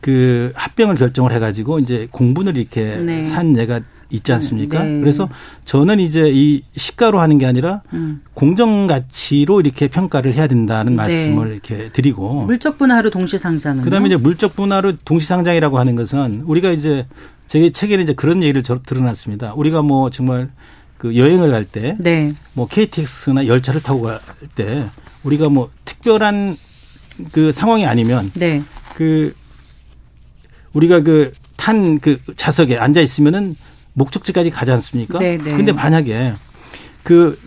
그 합병을 결정을 해 가지고 이제 공분을 이렇게 네. 산 예가 있지 않습니까? 네. 그래서 저는 이제 이 시가로 하는 게 아니라 음. 공정 가치로 이렇게 평가를 해야 된다는 네. 말씀을 이렇게 드리고 물적 분할로 동시 상장은 그다음에 이제 물적 분할로 동시 상장이라고 하는 것은 우리가 이제 제 책에는 이제 그런 얘기를 저- 드러났습니다. 우리가 뭐 정말 그 여행을 갈때 네. 뭐 KTX나 열차를 타고 갈 때 우리가 뭐 특별한 그 상황이 아니면 네. 그 우리가 그탄그 좌석에 앉아 있으면은 목적지까지 가지 않습니까? 네, 네. 근데 만약에 그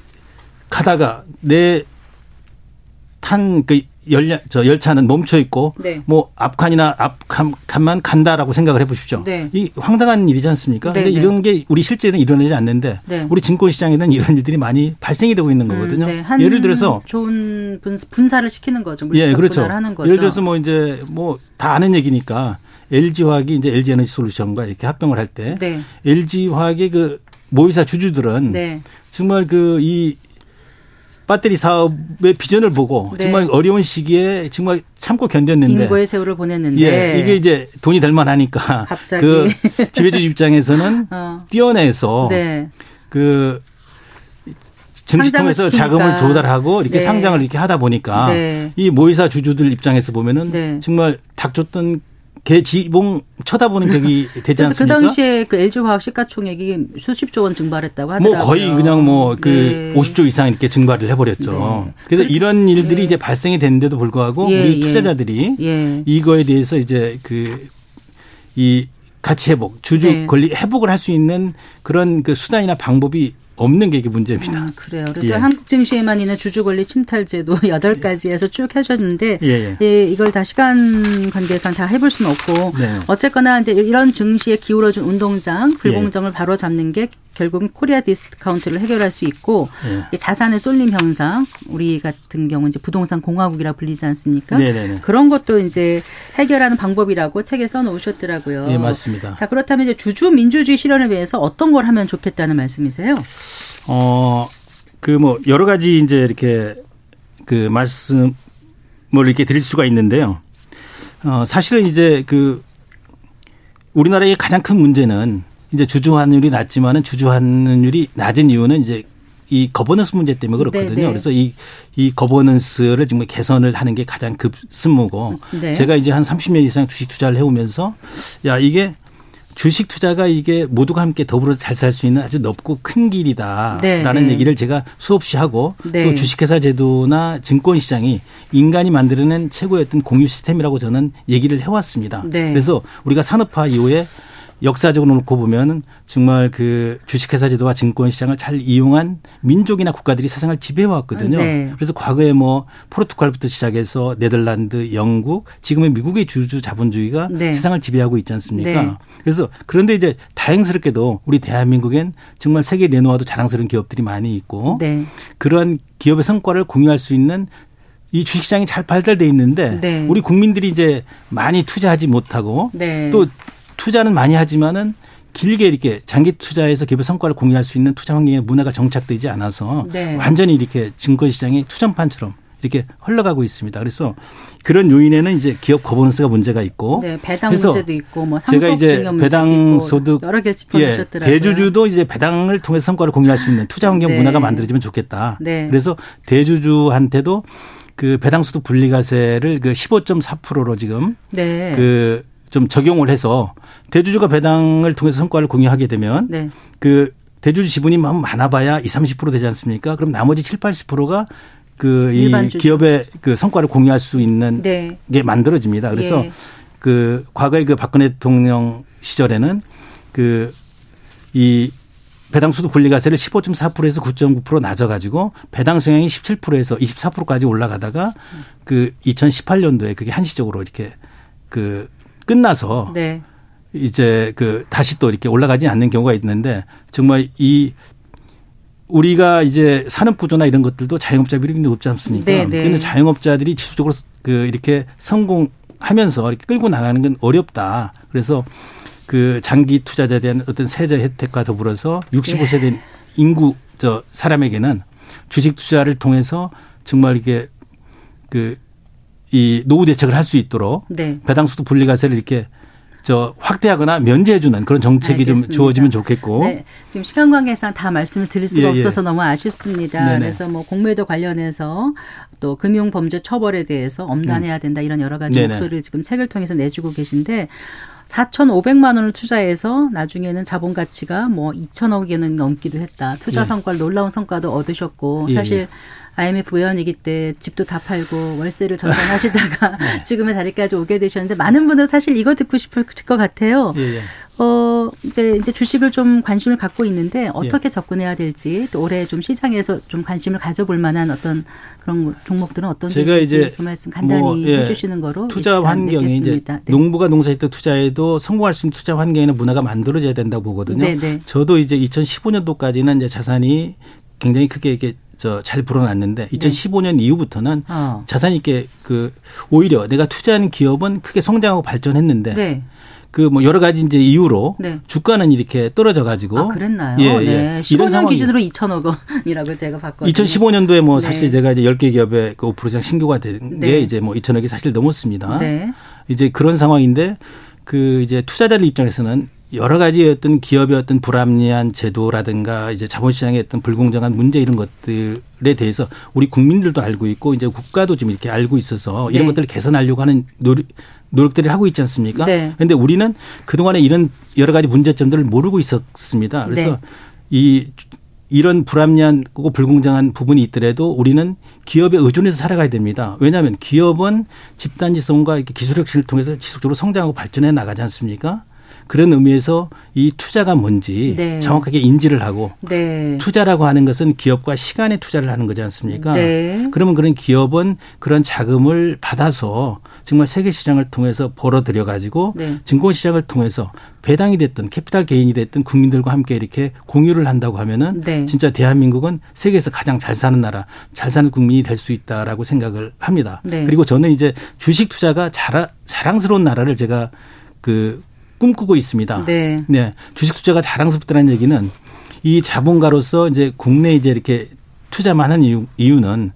가다가 내 탄 그 열차 저 열차는 멈춰 있고 네. 뭐 앞칸이나 앞칸만 간다라고 생각을 해 보십시오. 네. 이 황당한 일이지 않습니까? 네, 근데 네. 이런 게 우리 실제는 일어나지 않는데 네. 우리 증권 시장에는 이런 일들이 많이 발생이 되고 있는 거거든요. 음, 네. 한 예를 들어서 좋은 분, 분사를 시키는 거죠. 물적 예, 그렇죠. 분할하는 거죠. 예를 들어서 뭐 이제 뭐 다 아는 얘기니까 LG화학이 이제 LG에너지 솔루션과 이렇게 합병을 할때 네. LG화학의 그 모의사 주주들은 네. 정말 그 이 배터리 사업의 비전을 보고 네. 정말 어려운 시기에 정말 참고 견뎠는데 인고의 세월을 보냈는데 예, 이게 이제 돈이 될 만하니까 갑자기. 그 지배주주 입장에서는 어. 뛰어내서 네. 그 증시 상장을 통해서 시키니까. 자금을 조달하고 이렇게 네. 상장을 이렇게 하다 보니까 네. 이 모의사 주주들 입장에서 보면은 네. 정말 닥쳤던 개 지봉 쳐다보는 격이 되지 그 않습니까? 당시에 그 LG 화학 시가총액이 수십조 원 증발했다고 뭐 하더라고요. 거의 그냥 뭐그 네. 50조 이상 이렇게 증발을 해버렸죠. 네. 그래서 이런 일들이 예. 이제 발생이 됐는데도 불구하고 예, 우리 예. 투자자들이 예. 이거에 대해서 이제 그 이 가치 회복, 주주 네. 권리 회복을 할 수 있는 그런 그 수단이나 방법이 없는 게 이게 문제입니다. 아, 그래요. 그래서 예. 한국 증시에만 있는 주주 권리 침탈제도 여덟 가지에서 쭉 하셨는데 예, 예. 예, 이걸 다 시간 관계상 다 해볼 수는 없고 네. 어쨌거나 이제 이런 증시에 기울어진 운동장 불공정을 바로 잡는 게 결국은 코리아 디스카운트를 해결할 수 있고 네. 자산의 쏠림 현상 우리 같은 경우 이제 부동산 공화국이라 불리지 않습니까? 네네네. 그런 것도 이제 해결하는 방법이라고 책에 써놓으셨더라고요. 네 맞습니다. 자 그렇다면 이제 주주 민주주의 실현을 위해서 어떤 걸 하면 좋겠다는 말씀이세요? 어 그 뭐 여러 가지 이제 이렇게 그 말씀을 이렇게 드릴 수가 있는데요. 어 사실은 이제 그 우리나라의 가장 큰 문제는 이제 주주 환율이 낮지만은 주주 환율이 낮은 이유는 이제 이 거버넌스 문제 때문에 그렇거든요. 네네. 그래서 이, 이 거버넌스를 정말 개선을 하는 게 가장 급승무고 네. 제가 이제 한 30년 이상 주식 투자를 해오면서 야, 이게 주식 투자가 이게 모두가 함께 더불어 잘 살 수 있는 아주 넓고 큰 길이다라는 네, 네. 얘기를 제가 수없이 하고 네. 또 주식회사 제도나 증권 시장이 인간이 만들어낸 최고의 어떤 공유 시스템이라고 저는 얘기를 해왔습니다. 네. 그래서 우리가 산업화 이후에 역사적으로 놓고 보면 정말 그 주식회사 제도와 증권시장을 잘 이용한 민족이나 국가들이 세상을 지배해 왔거든요. 네. 그래서 과거에 뭐 포르투갈부터 시작해서 네덜란드, 영국, 지금의 미국의 주주 자본주의가 네. 세상을 지배하고 있지 않습니까? 네. 그래서 그런데 이제 다행스럽게도 우리 대한민국엔 정말 세계 내놓아도 자랑스러운 기업들이 많이 있고 네. 그러한 기업의 성과를 공유할 수 있는 이 주식시장이 잘 발달돼 있는데 네. 우리 국민들이 이제 많이 투자하지 못하고 네. 또 투자는 많이 하지만은 길게 이렇게 장기 투자에서 기업의 성과를 공유할 수 있는 투자 환경의 문화가 정착되지 않아서 네. 완전히 이렇게 증권 시장이 투전판처럼 이렇게 흘러가고 있습니다. 그래서 그런 요인에는 이제 기업 거버넌스가 문제가 있고 네, 배당 문제도 있고 뭐 제가 이제 배당 소득 여러 개 짚어주셨더라고요. 예, 대주주도 이제 배당을 통해서 성과를 공유할 수 있는 투자 환경 네. 문화가 만들어지면 좋겠다. 네. 그래서 대주주한테도 그 배당 소득 분리과세를 그 15.4%로 지금 네. 그 좀 적용을 해서 대주주가 배당을 통해서 성과를 공유하게 되면 네. 그 대주주 지분이 많아봐야 20, 30% 되지 않습니까? 그럼 나머지 7, 80%가 그 이 기업의 그 성과를 공유할 수 있는 네. 게 만들어집니다. 그래서 예. 그 과거에 그 박근혜 대통령 시절에는 그 이 배당 수도 분리가세를 15.4%에서 9.9% 낮아가지고 배당 성향이 17%에서 24%까지 올라가다가 그 2018년도에 그게 한시적으로 이렇게 그 끝나서 네. 이제 그 다시 또 이렇게 올라가지 않는 경우가 있는데 정말 이 우리가 이제 산업 구조나 이런 것들도 자영업자 비율이 높지 않습니까? 네, 네. 그런데 자영업자들이 지수적으로 그 이렇게 성공하면서 이렇게 끌고 나가는 건 어렵다. 그래서 그 장기 투자자에 대한 어떤 세제 혜택과 더불어서 65세 된 네. 인구 저 사람에게는 주식 투자를 통해서 정말 이게 그 이 노후 대책을 할 수 있도록 네. 배당수도 분리과세를 이렇게 저 확대하거나 면제해주는 그런 정책이 알겠습니다. 좀 주어지면 좋겠고. 네. 지금 시간 관계상 다 말씀을 드릴 수가 예, 예. 없어서 너무 아쉽습니다. 네네. 그래서 뭐 공매도 관련해서 또 금융 범죄 처벌에 대해서 엄단해야 음. 된다 이런 여러 가지 네네. 목소리를 지금 책을 통해서 내주고 계신데 4,500만 원을 투자해서 나중에는 자본 가치가 뭐 2천억에는 넘기도 했다. 투자 예. 성과를 놀라운 성과도 얻으셨고 예, 사실 예. IMF 외환위기 때 집도 다 팔고 월세를 전전하시다가 네. 지금의 자리까지 오게 되셨는데 많은 분들 사실 이거 듣고 싶을 것 같아요. 예, 예. 어 이제 이제 주식을 좀 관심을 갖고 있는데 어떻게 예. 접근해야 될지 또 올해 좀 시장에서 좀 관심을 가져볼 만한 어떤 그런 종목들은 어떤 제가 이제 그 말씀 간단히 뭐, 예. 해주시는 거로 투자 환경이 이제 네. 농부가 농사짓다 투자에도 성공할 수 있는 투자 환경에는 문화가 만들어져야 된다고 보거든요. 네, 네. 저도 이제 2015년도까지는 이제 자산이 굉장히 크게 이게 저 잘 불어났는데 2015년 네. 이후부터는 어. 자산 있게 그 오히려 내가 투자한 기업은 크게 성장하고 발전했는데 네. 그뭐 여러 가지 이제 이유로 네. 주가는 이렇게 떨어져 가지고 아 그랬나요? 예, 예. 네. 15년 기준으로 2천억 원이라고 제가 봤거든요. 2015년도에 뭐 네. 사실 제가 이제 10개 기업의 그5% 이상 신고가 된게 네. 이제 뭐 2천억이 사실 넘었습니다. 네. 이제 그런 상황인데 그 이제 투자자들 입장에서는 여러 가지 어떤 기업의 어떤 불합리한 제도라든가 이제 자본시장의 어떤 불공정한 문제 이런 것들에 대해서 우리 국민들도 알고 있고 이제 국가도 지금 이렇게 알고 있어서 이런 네. 것들을 개선하려고 하는 노력, 노력들을 하고 있지 않습니까? 네. 그런데 우리는 그동안에 이런 여러 가지 문제점들을 모르고 있었습니다. 그래서 네. 이 이런 불합리한 고 불공정한 부분이 있더라도 우리는 기업에 의존해서 살아가야 됩니다. 왜냐하면 기업은 집단지성과 기술 혁신을 통해서 지속적으로 성장하고 발전해 나가지 않습니까? 그런 의미에서 이 투자가 뭔지 네. 정확하게 인지를 하고 네. 투자라고 하는 것은 기업과 시간에 투자를 하는 거지 않습니까? 네. 그러면 그런 기업은 그런 자금을 받아서 정말 세계 시장을 통해서 벌어들여 가지고 네. 증권 시장을 통해서 배당이 됐든 캐피탈 게인이 됐든 국민들과 함께 이렇게 공유를 한다고 하면은 네. 진짜 대한민국은 세계에서 가장 잘 사는 나라, 잘 사는 국민이 될 수 있다라고 생각을 합니다. 네. 그리고 저는 이제 주식 투자가 자라, 자랑스러운 나라를 제가 그 꿈꾸고 있습니다. 네. 네. 주식 투자가 자랑스럽다는 얘기는 이 자본가로서 이제 국내 이제 이렇게 투자만 하는 이유, 이유는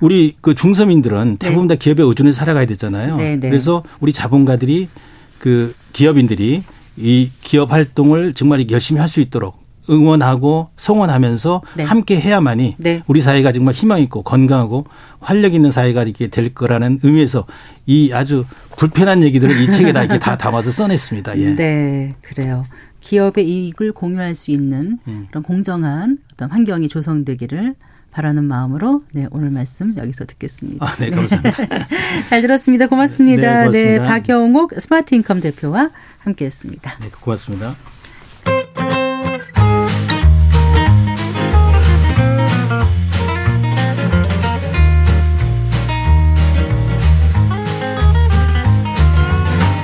우리 그 중서민들은 대부분 다 기업에 의존해서 살아가야 되잖아요. 네, 네. 그래서 우리 자본가들이 그 기업인들이 이 기업 활동을 정말 열심히 할 수 있도록 응원하고 성원하면서 네. 함께 해야만이 네. 우리 사회가 정말 희망 있고 건강하고 활력 있는 사회가 이렇게 될 거라는 의미에서 이 아주 불편한 얘기들을 이 책에다 이렇게 다 담아서 써냈습니다. 예. 네, 그래요. 기업의 이익을 공유할 수 있는 음. 그런 공정한 어떤 환경이 조성되기를 바라는 마음으로 네, 오늘 말씀 여기서 듣겠습니다. 아, 네, 감사합니다. 잘 들었습니다. 고맙습니다. 네, 고맙습니다. 박영옥 스마트 인컴 대표와 함께 했습니다. 네, 고맙습니다.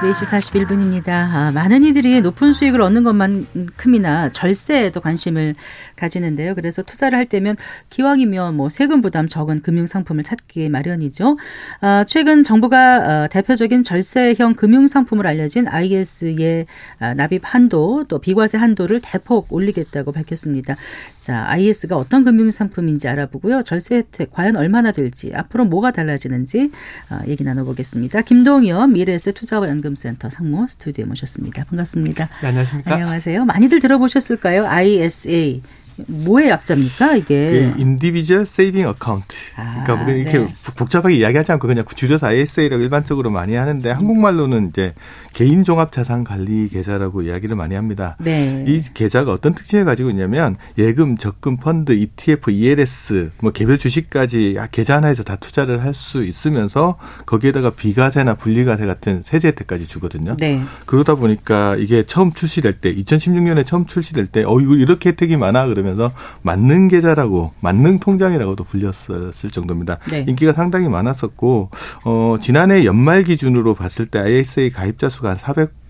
4시 41분입니다. 아, 많은 이들이 높은 수익을 얻는 것만큼이나 절세에도 관심을 가지는데요. 그래서 투자를 할 때면 기왕이면 뭐 세금 부담 적은 금융 상품을 찾기 마련이죠. 아, 최근 정부가 어, 대표적인 절세형 금융 상품을 알려진 IS의 아, 납입 한도 또 비과세 한도를 대폭 올리겠다고 밝혔습니다. 자, ISA가 어떤 금융 상품인지 알아보고요. 절세 혜택 과연 얼마나 될지 앞으로 뭐가 달라지는지 아, 얘기 나눠보겠습니다. 김동현 미래에셋 투자연금 센터 상무 스튜디오에 모셨습니다. 반갑습니다. 네, 안녕하십니까? 안녕하세요. 많이들 들어보셨을까요? ISA 뭐의 약자입니까 이게? 그 Individual Saving Account. 아, 그러니까 뭐 이렇게 네. 복잡하게 이야기하지 않고 그냥 줄여서 ISA라고 일반적으로 많이 하는데 한국말로는 이제 개인 종합 자산 관리 계좌라고 이야기를 많이 합니다. 네. 이 계좌가 어떤 특징을 가지고 있냐면 예금, 적금, 펀드, ETF, ELS, 뭐 개별 주식까지 계좌 하나에서 다 투자를 할 수 있으면서 거기에다가 비과세나 분리과세 같은 세제 혜택까지 주거든요. 네. 그러다 보니까 이게 처음 출시될 때 2016년에 처음 출시될 때 어 이거 이렇게 혜택이 많아 그러면 서 만능 계좌라고 만능 통장이라고도 불렸었을 정도입니다. 네. 인기가 상당히 많았었고 어 지난해 연말 기준으로 봤을 때 ISA 가입자 수가 한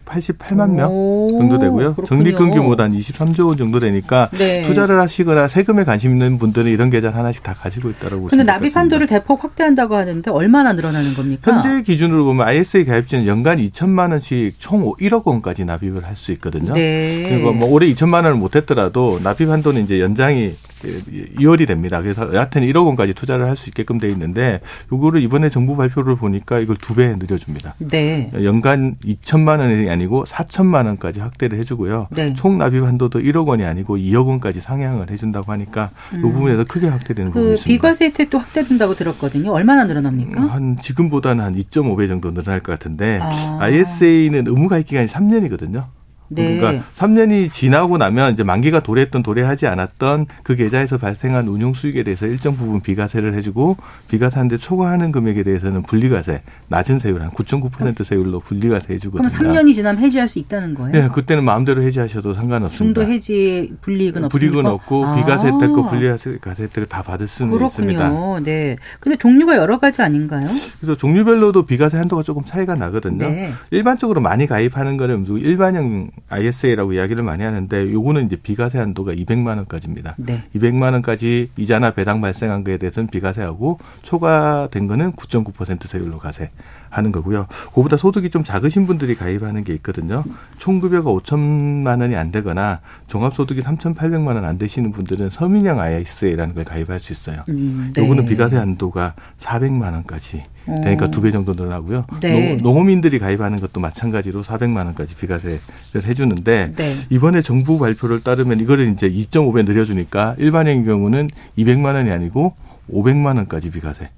488만 명 오, 정도 되고요. 적립금 규모도 한 23조 원 정도 되니까 네. 투자를 하시거나 세금에 관심 있는 분들은 이런 계좌 하나씩 다 가지고 있다라고 보시면 근데 같습니다. 한도를 대폭 확대한다고 하는데 얼마나 늘어나는 겁니까? 현재 기준으로 보면 ISA 가입자는 연간 2천만 원씩 총 1억 원까지 납입을 할 수 있거든요. 네. 그리고 뭐 올해 2천만 원을 못했더라도 납입 한도는 이제 연장이 2월이 됩니다. 그래서 여하튼 1억 원까지 투자를 할 수 있게끔 돼 있는데 요거를 이번에 정부 발표를 보니까 이걸 두 배 늘려줍니다. 네. 연간 2천만 원이 아니고 4천만 원까지 확대를 해주고요. 네. 총 납입 한도도 1억 원이 아니고 2억 원까지 상향을 해준다고 하니까 이 부분에서 크게 확대되는 부분이 그 있습니다. 비과세 혜택도 확대된다고 들었거든요. 얼마나 늘어납니까? 한 지금보다는 한 2.5배 정도 늘어날 것 같은데 아. ISA는 의무 가입 기간이 3년이거든요. 네. 그러니까 3년이 지나고 나면 이제 만기가 도래했던 도래하지 않았던 그 계좌에서 발생한 운용 수익에 대해서 일정 부분 비과세를 해주고 비과세한데 초과하는 금액에 대해서는 분리과세 낮은 세율 한 9.9% 세율로 분리과세 그럼 해주거든요. 3년이 지나면 해지할 수 있다는 거예요? 네, 그때는 마음대로 해지하셔도 상관없습니다. 중도 해지 불이익은 없습니까? 불이익은 없고 아. 비과세 혜택과 분리과세 혜택을 다 받을 수는 있습니다. 그렇군요. 네. 근데 종류가 여러 가지 아닌가요? 그래서 종류별로도 비과세 한도가 조금 차이가 나거든요. 네. 일반적으로 많이 가입하는 거는 일반형 ISA라고 이야기를 많이 하는데 요거는 이제 비과세 한도가 200만 원까지입니다. 네. 200만 원까지 이자나 배당 발생한 거에 대해서는 비과세하고 초과된 거는 9.9% 세율로 과세하는 거고요. 그보다 소득이 좀 작으신 분들이 가입하는 게 있거든요. 총 급여가 5천만 원이 안 되거나 종합 소득이 3,800만 원 안 되시는 분들은 서민형 ISA라는 걸 가입할 수 있어요. 음, 네. 요거는 비과세 한도가 400만 원까지 되니까 어. 두배 정도 늘어나고요. 네. 농- 농어민들이 가입하는 것도 마찬가지로 400만 원까지 비과세를 해주는데 네. 이번에 정부 발표를 따르면 이거를 이제 2.5배 늘려주니까 일반형의 경우는 200만 원이 아니고 500만 원까지 비과세.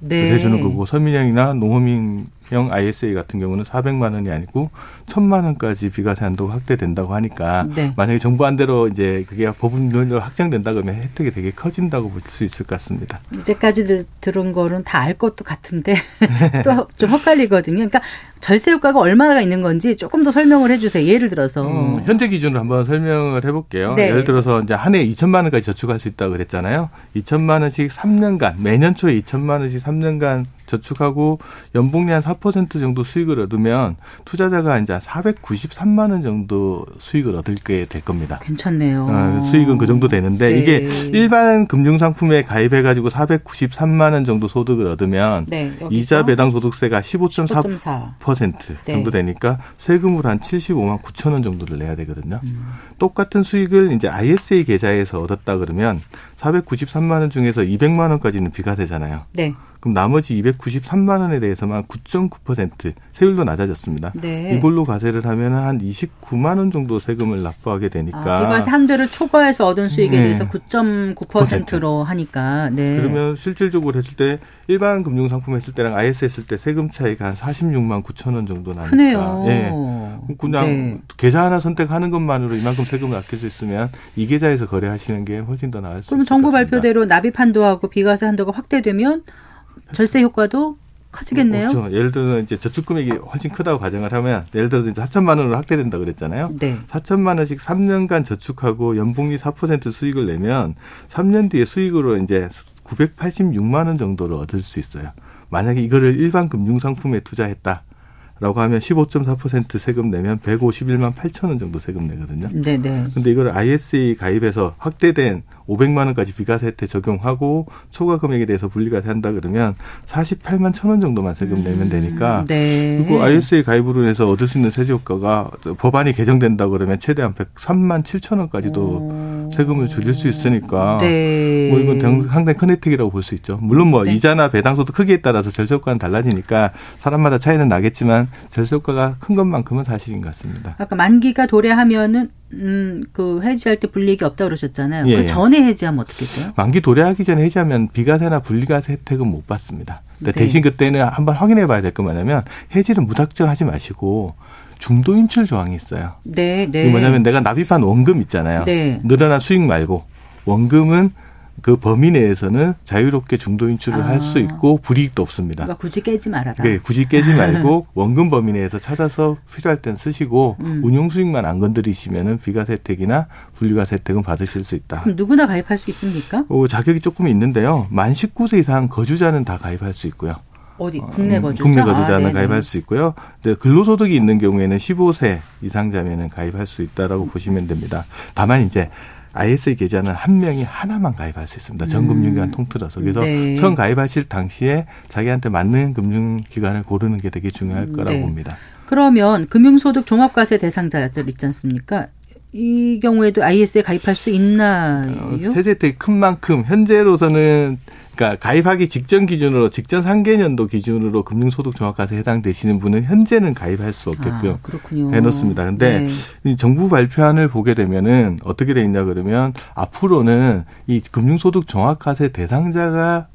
네. 해주는 거고 서민형이나 농어민 주식형 ISA 같은 경우는 400만 원이 아니고 1000만 원까지 비과세 한도가 확대된다고 하니까 네. 만약에 정부 안대로 이제 그게 법률로 확정된다 그러면 혜택이 되게 커진다고 볼 수 있을 것 같습니다. 이제까지 들은 거는 다 알 것도 같은데 또좀 헷갈리거든요. 그러니까 절세 효과가 얼마나 있는 건지 조금 더 설명을 해주세요. 예를 들어서 음, 현재 기준으로 한번 설명을 해볼게요. 네. 예를 들어서 이제 한 해에 2천만 원까지 저축할 수 있다고 그랬잖아요. 2천만 원씩 3년간 매년 초에 2천만 원씩 3년간 저축하고 연봉리 한 4% 정도 수익을 얻으면 투자자가 이제 493만 원 정도 수익을 얻게 될 겁니다. 괜찮네요. 어, 수익은 그 정도 되는데 네. 이게 일반 금융 상품에 가입해 가지고 493만 원 정도 소득을 얻으면 네, 이자 배당 소득세가 15.4% 네. 정도 되니까 세금을 한 75만 9천 원 정도를 내야 되거든요. 음. 똑같은 수익을 이제 ISA 계좌에서 얻었다 그러면 493만 원 중에서 200만 원까지는 비과세잖아요. 네. 그럼 나머지 293만 원에 대해서만 9.9% 세율도 낮아졌습니다. 네. 이걸로 과세를 하면 한 29만 원 정도 세금을 납부하게 되니까. 아, 비과세 한도를 초과해서 얻은 수익에 네. 대해서 9.9%로 하니까. 네. 그러면 실질적으로 했을 때 일반 금융 상품 했을 때랑 IS 했을 때 세금 차이가 한 46만 9천 원 정도 나니까. 크네요. 예. 그냥 네. 계좌 하나 선택하는 것만으로 이만큼 세금을 아낄 수 있으면 이 계좌에서 거래하시는 게 훨씬 더 나을 수 있습니다. 그럼 정부 발표대로 납입 한도하고 비과세 한도가 확대되면 절세 효과도 커지겠네요. 그렇죠. 예를 들어 이제 저축 금액이 훨씬 크다고 가정을 하면 예를 들어서 이제 4천만 원으로 확대된다 그랬잖아요. 네. 4천만 원씩 3년간 저축하고 연봉리 4% 수익을 내면 3년 뒤에 수익으로 이제 986만 원 정도를 얻을 수 있어요. 만약에 이거를 일반 금융 상품에 투자했다. 라고 하면 15.4% 세금 내면 151만 8천 원 정도 세금 내거든요. 네네. 근데 이걸 ISA 가입해서 확대된 500만 원까지 비과세 혜택 적용하고 초과 금액에 대해서 분리과세 한다 그러면 48만 천 원 정도만 세금 내면 되니까 음, 네. 그리고 ISA 가입으로 해서 얻을 수 있는 세제 효과가 법안이 개정된다 그러면 최대한 103만 7천 원까지도 오. 세금을 줄일 수 있으니까 네. 뭐 이건 상당히 큰 혜택이라고 볼 수 있죠. 물론 뭐 네. 이자나 배당소득 크기에 따라서 절세 효과는 달라지니까 사람마다 차이는 나겠지만 절세 효과가 큰 것만큼은 사실인 것 같습니다. 아까 만기가 도래하면은 음, 그 해지할 때 불이익이 없다 그러셨잖아요. 그 예. 그 전에 해지하면 어떻게 돼요? 만기 도래하기 전에 해지하면 비과세나 분리과세 혜택은 못 받습니다. 네. 대신 그때는 한번 확인해 봐야 될거 뭐냐면 해지를 무작정 하지 마시고 중도 인출 조항이 있어요. 네, 네. 뭐냐면 내가 납입한 원금 있잖아요. 네. 늘어난 수익 말고 원금은 그 범위 내에서는 자유롭게 중도 인출을 아. 할수 있고 불이익도 없습니다. 그러니까 굳이 깨지 말아라. 네, 굳이 깨지 말고 원금 범위 내에서 찾아서 필요할 땐 쓰시고 음. 운용 수익만 안 건드리시면은 비과세 혜택이나 분리과세 혜택은 받으실 수 있다. 그럼 누구나 가입할 수 있습니까? 어, 자격이 조금 있는데요. 만 19세 이상 거주자는 다 가입할 수 있고요. 어디 국내 음, 거주자? 국내 거주자는 아, 가입할 수 있고요. 근로소득이 있는 경우에는 15세 이상자면은 가입할 수 있다라고 보시면 됩니다. 다만 이제 ISA 계좌는 한 명이 하나만 가입할 수 있습니다. 전 음. 금융기관 통틀어서. 그래서 네. 처음 가입하실 당시에 자기한테 맞는 금융기관을 고르는 게 되게 중요할 음, 거라고 네. 봅니다. 그러면 금융소득 종합과세 대상자들 있지 않습니까? 이 경우에도 IS에 가입할 수 있나요? 어, 세제 혜택이 큰 만큼 현재로서는 그러니까 가입하기 직전 기준으로 직전 상계년도 기준으로 금융소득 종합과세 해당되시는 분은 현재는 가입할 수 없게끔 아, 해놓습니다. 근데 네. 이 정부 발표안을 보게 되면은 어떻게 돼 있냐 그러면 앞으로는 이 금융소득 종합과세 대상자가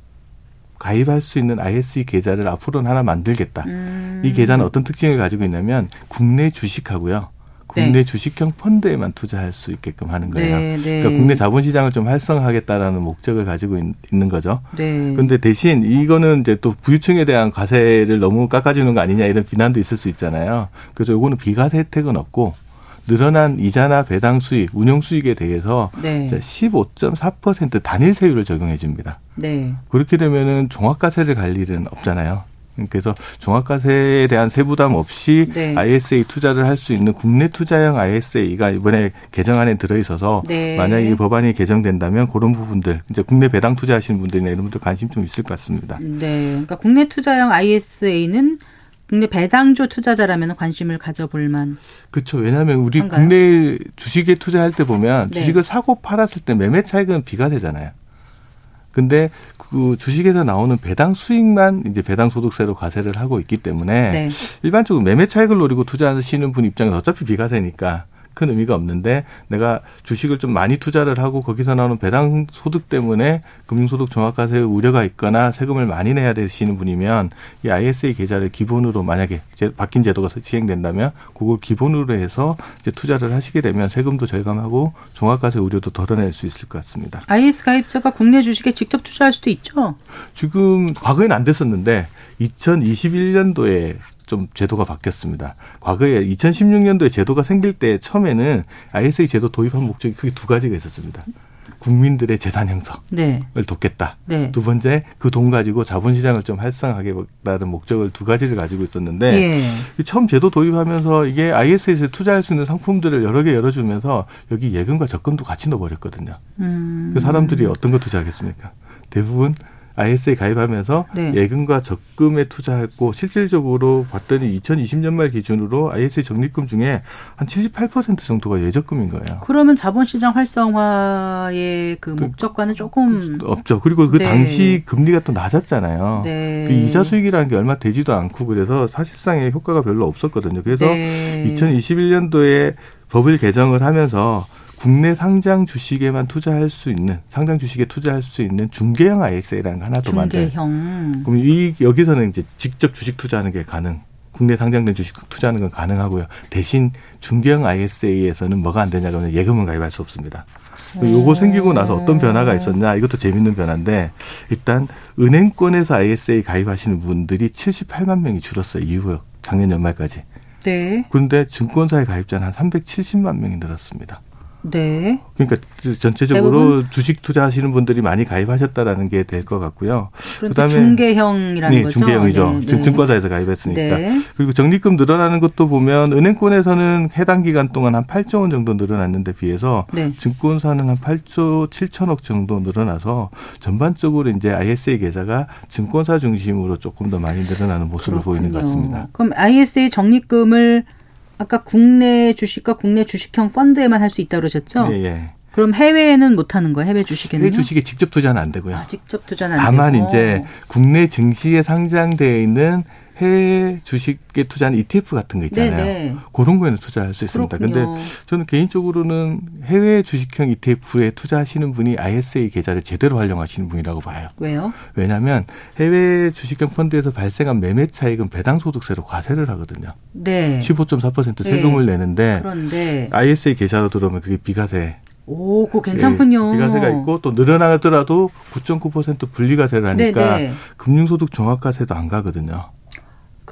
가입할 수 있는 ISE 계좌를 앞으로는 하나 만들겠다. 음. 이 계좌는 어떤 특징을 가지고 있냐면 국내 주식하고요. 국내 네. 주식형 펀드에만 투자할 수 있게끔 하는 거예요. 네, 네. 그러니까 국내 자본시장을 좀 활성화하겠다라는 목적을 가지고 있, 는 거죠. 그런데 네. 대신 이거는 이제 또 부유층에 대한 과세를 너무 깎아주는 거 아니냐 이런 비난도 있을 수 있잖아요. 그래서 이거는 비과세 혜택은 없고 늘어난 이자나 배당 수익, 운용 수익에 대해서 네. 15.4% 단일 세율을 적용해 줍니다. 네. 그렇게 되면은 종합과세를 갈 일은 없잖아요. 그래서 종합과세에 대한 세부담 없이 네. ISA 투자를 할 수 있는 국내 투자형 ISA가 이번에 개정안에 들어 있어서 네. 만약에 이 법안이 개정된다면 그런 부분들 이제 국내 배당 투자하시는 분들이나 이런 분들 관심 좀 있을 것 같습니다. 네. 그러니까 국내 투자형 ISA는 국내 배당주 투자자라면 관심을 가져볼 만. 그렇죠. 왜냐하면 우리 한가요? 국내 주식에 투자할 때 보면 네. 주식을 사고 팔았을 때 매매 차익은 비과세잖아요. 근데 그 주식에서 나오는 배당 수익만 이제 배당 소득세로 과세를 하고 있기 때문에 네. 일반적으로 매매 차익을 노리고 투자하시는 분 입장에서 어차피 비과세니까 큰 의미가 없는데 내가 주식을 좀 많이 투자를 하고 거기서 나오는 배당 소득 때문에 금융소득 종합과세 우려가 있거나 세금을 많이 내야 되시는 분이면 이 ISA 계좌를 기본으로 만약에 바뀐 제도가 시행된다면 그걸 기본으로 해서 이제 투자를 하시게 되면 세금도 절감하고 종합과세 우려도 덜어낼 수 있을 것 같습니다. IS 가입자가 국내 주식에 직접 투자할 수도 있죠. 지금 과거에는 안 됐었는데 2021년도에 좀 제도가 바뀌었습니다. 과거에 2016년도에 제도가 생길 때 처음에는 ISA 제도 도입한 목적이 크게 두 가지가 있었습니다. 국민들의 재산 형성을 네. 돕겠다. 네. 두 번째 그 돈 가지고 자본시장을 좀 활성화하겠다는 목적을 두 가지를 가지고 있었는데 예. 처음 제도 도입하면서 이게 IS에서 투자할 수 있는 상품들을 여러 개 열어주면서 여기 예금과 적금도 같이 넣어버렸거든요. 음. 그 사람들이 어떤 거 투자하겠습니까? 대부분 IS에 가입하면서 네. 예금과 적금에 투자했고 실질적으로 봤더니 2020년 말 기준으로 ISA 적립금 중에 한 78% 정도가 예적금인 거예요. 그러면 자본시장 활성화의 그, 그 목적과는 조금 없죠. 그리고 그 네. 당시 금리가 또 낮았잖아요. 네. 그 이자 수익이라는 게 얼마 되지도 않고 그래서 사실상의 효과가 별로 없었거든요. 그래서 2021년도에 법을 개정을 하면서 국내 상장 주식에만 투자할 수 있는 상장 주식에 투자할 수 있는 중개형 ISA라는 거 하나 더 만들어요. 중개형. 그럼 이 여기서는 이제 직접 주식 투자하는 게 가능. 국내 상장된 주식 투자하는 건 가능하고요. 대신 중개형 ISA에서는 뭐가 안 되냐면 예금은 가입할 수 없습니다. 요거 생기고 나서 어떤 변화가 있었냐 이것도 재밌는 변화인데 일단 은행권에서 ISA 가입하시는 분들이 78만 명이 줄었어요 이후요 작년 연말까지. 네. 그런데 증권사에 가입자는 한 370만 명이 늘었습니다. 네. 그러니까 전체적으로 대부분? 주식 투자하시는 분들이 많이 가입하셨다라는 게 될 것 같고요. 그다음에 중개형이라는 네, 거죠. 중개형이죠. 네, 네. 증권사에서 가입했으니까. 네. 그리고 적립금 늘어나는 것도 보면 은행권에서는 해당 기간 동안 한 8조 원 정도 늘어났는데 비해서 네. 증권사는 한 8조 7천억 정도 늘어나서 전반적으로 이제 ISA 계좌가 증권사 중심으로 조금 더 많이 늘어나는 모습을 그렇군요. 보이는 것 같습니다. 그럼 ISA 적립금을 아까 국내 주식과 국내 주식형 펀드에만 할 수 있다고 그러셨죠? 예, 예. 그럼 해외에는 못 하는 거예요? 해외 주식에는? 해외 주식에 직접 투자는 안 되고요. 아, 직접 투자는 안 다만 되고. 이제 국내 증시에 상장되어 있는 해외 주식에 투자하는 ETF 같은 거 있잖아요. 네네. 네. 그런 거에는 투자할 수 있습니다. 그런데 저는 개인적으로는 해외 주식형 ETF에 투자하시는 분이 ISA 계좌를 제대로 활용하시는 분이라고 봐요. 왜요? 왜냐하면 해외 주식형 펀드에서 발생한 매매 차익은 배당 소득세로 과세를 하거든요. 네. 15.4% 세금을 네. 내는데 그런데 ISA 계좌로 들어오면 그게 비과세 오, 그거 괜찮군요. 네, 비과세가 있고 또 늘어나더라도 9.9% 분리과세를 하니까 네네. 금융소득 종합과세도 안 가거든요.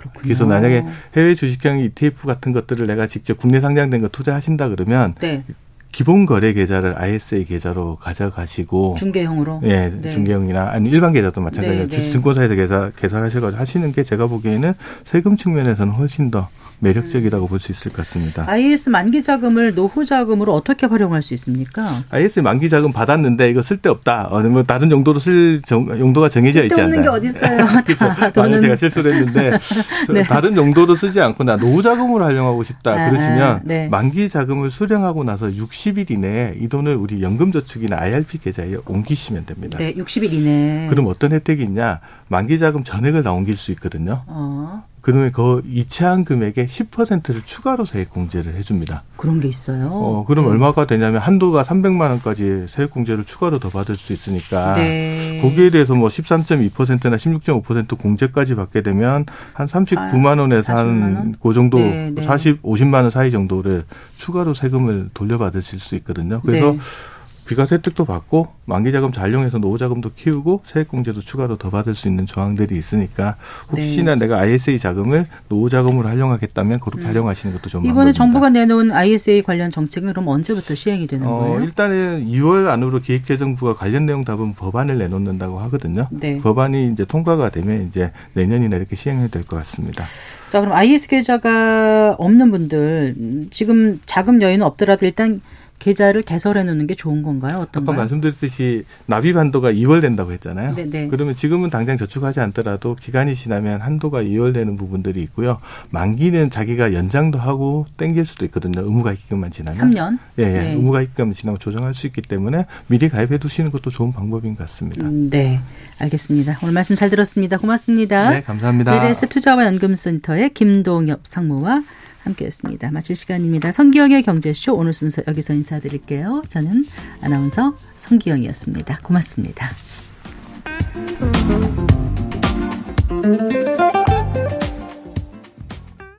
그렇군요. 그래서 만약에 해외 주식형 ETF 같은 것들을 내가 직접 국내 상장된 거 투자하신다 그러면 네. 기본 거래 계좌를 ISA 계좌로 가져가시고 중개형으로 예 네. 중개형이나 아니 일반 계좌도 마찬가지로 네, 네. 증권사에서 계좌 계산하셔가지고 하시는 게 제가 보기에는 세금 측면에서는 훨씬 더 매력적이라고 볼수 있을 것 같습니다. IS 만기 자금을 노후 자금으로 어떻게 활용할 수 있습니까? IS 만기 자금 받았는데 이거 쓸데 없다. 어, 뭐 다른 용도로 쓸 정, 용도가 정해져 있지 않나요? 쓸데 없는 게 어디 있어요? 그렇죠. 돈은 제가 실수를 했는데 네. 다른 용도로 쓰지 않고 나 노후 자금으로 활용하고 싶다. 아, 그러시면 네. 만기 자금을 수령하고 나서 60일 이내에 이 돈을 우리 연금저축이나 IRP 계좌에 옮기시면 됩니다. 네, 60일 이내. 그럼 어떤 혜택이 있냐? 만기 자금 전액을 다 옮길 수 있거든요. 어. 그러면 그 이체한 금액의 10%를 추가로 세액 공제를 해줍니다. 그런 게 있어요. 어, 그럼 네. 얼마가 되냐면 한도가 300만 원까지 세액 공제를 추가로 더 받을 수 있으니까 네. 거기에 대해서 뭐 13.2%나 16.5% 공제까지 받게 되면 한 39만 원에서 한 그 정도 네, 40, 50만 원 사이 정도를 추가로 세금을 돌려받으실 수 있거든요. 그래서 네. 비과세 혜택도 받고 만기자금 잘 이용해서 노후자금도 키우고 세액공제도 추가로 더 받을 수 있는 조항들이 있으니까 혹시나 네. 내가 ISA 자금을 노후자금으로 활용하겠다면 그렇게 음. 활용하시는 것도 좀 이번에 정부가 내놓은 ISA 관련 정책은 그럼 언제부터 시행이 되는 어, 거예요? 일단은 2월 안으로 기획재정부가 관련 내용 답은 법안을 내놓는다고 하거든요. 네. 법안이 이제 통과가 되면 이제 내년이나 이렇게 시행이 될 것 같습니다. 자 그럼 IS 계좌가 없는 분들 지금 자금 여유는 없더라도 일단 계좌를 개설해 놓는 게 좋은 건가요? 어떤가요? 아까 말씀드렸듯이 납입 한도가 2월 된다고 했잖아요. 네네. 네. 그러면 지금은 당장 저축하지 않더라도 기간이 지나면 한도가 2월 되는 부분들이 있고요. 만기는 자기가 연장도 하고 땡길 수도 있거든요. 의무가입기간만 지나면. 3년? 예, 예. 네. 의무가입기간만 지나면 조정할 수 있기 때문에 미리 가입해 두시는 것도 좋은 방법인 것 같습니다. 음, 네. 알겠습니다. 오늘 말씀 잘 들었습니다. 고맙습니다. 네, 감사합니다. 메레스 투자와 연금센터의 김동엽 상무와 함께했습니다. 마칠 시간입니다. 성기영의 경제쇼 오늘 순서 여기서 인사드릴게요. 저는 아나운서 성기영이었습니다. 고맙습니다.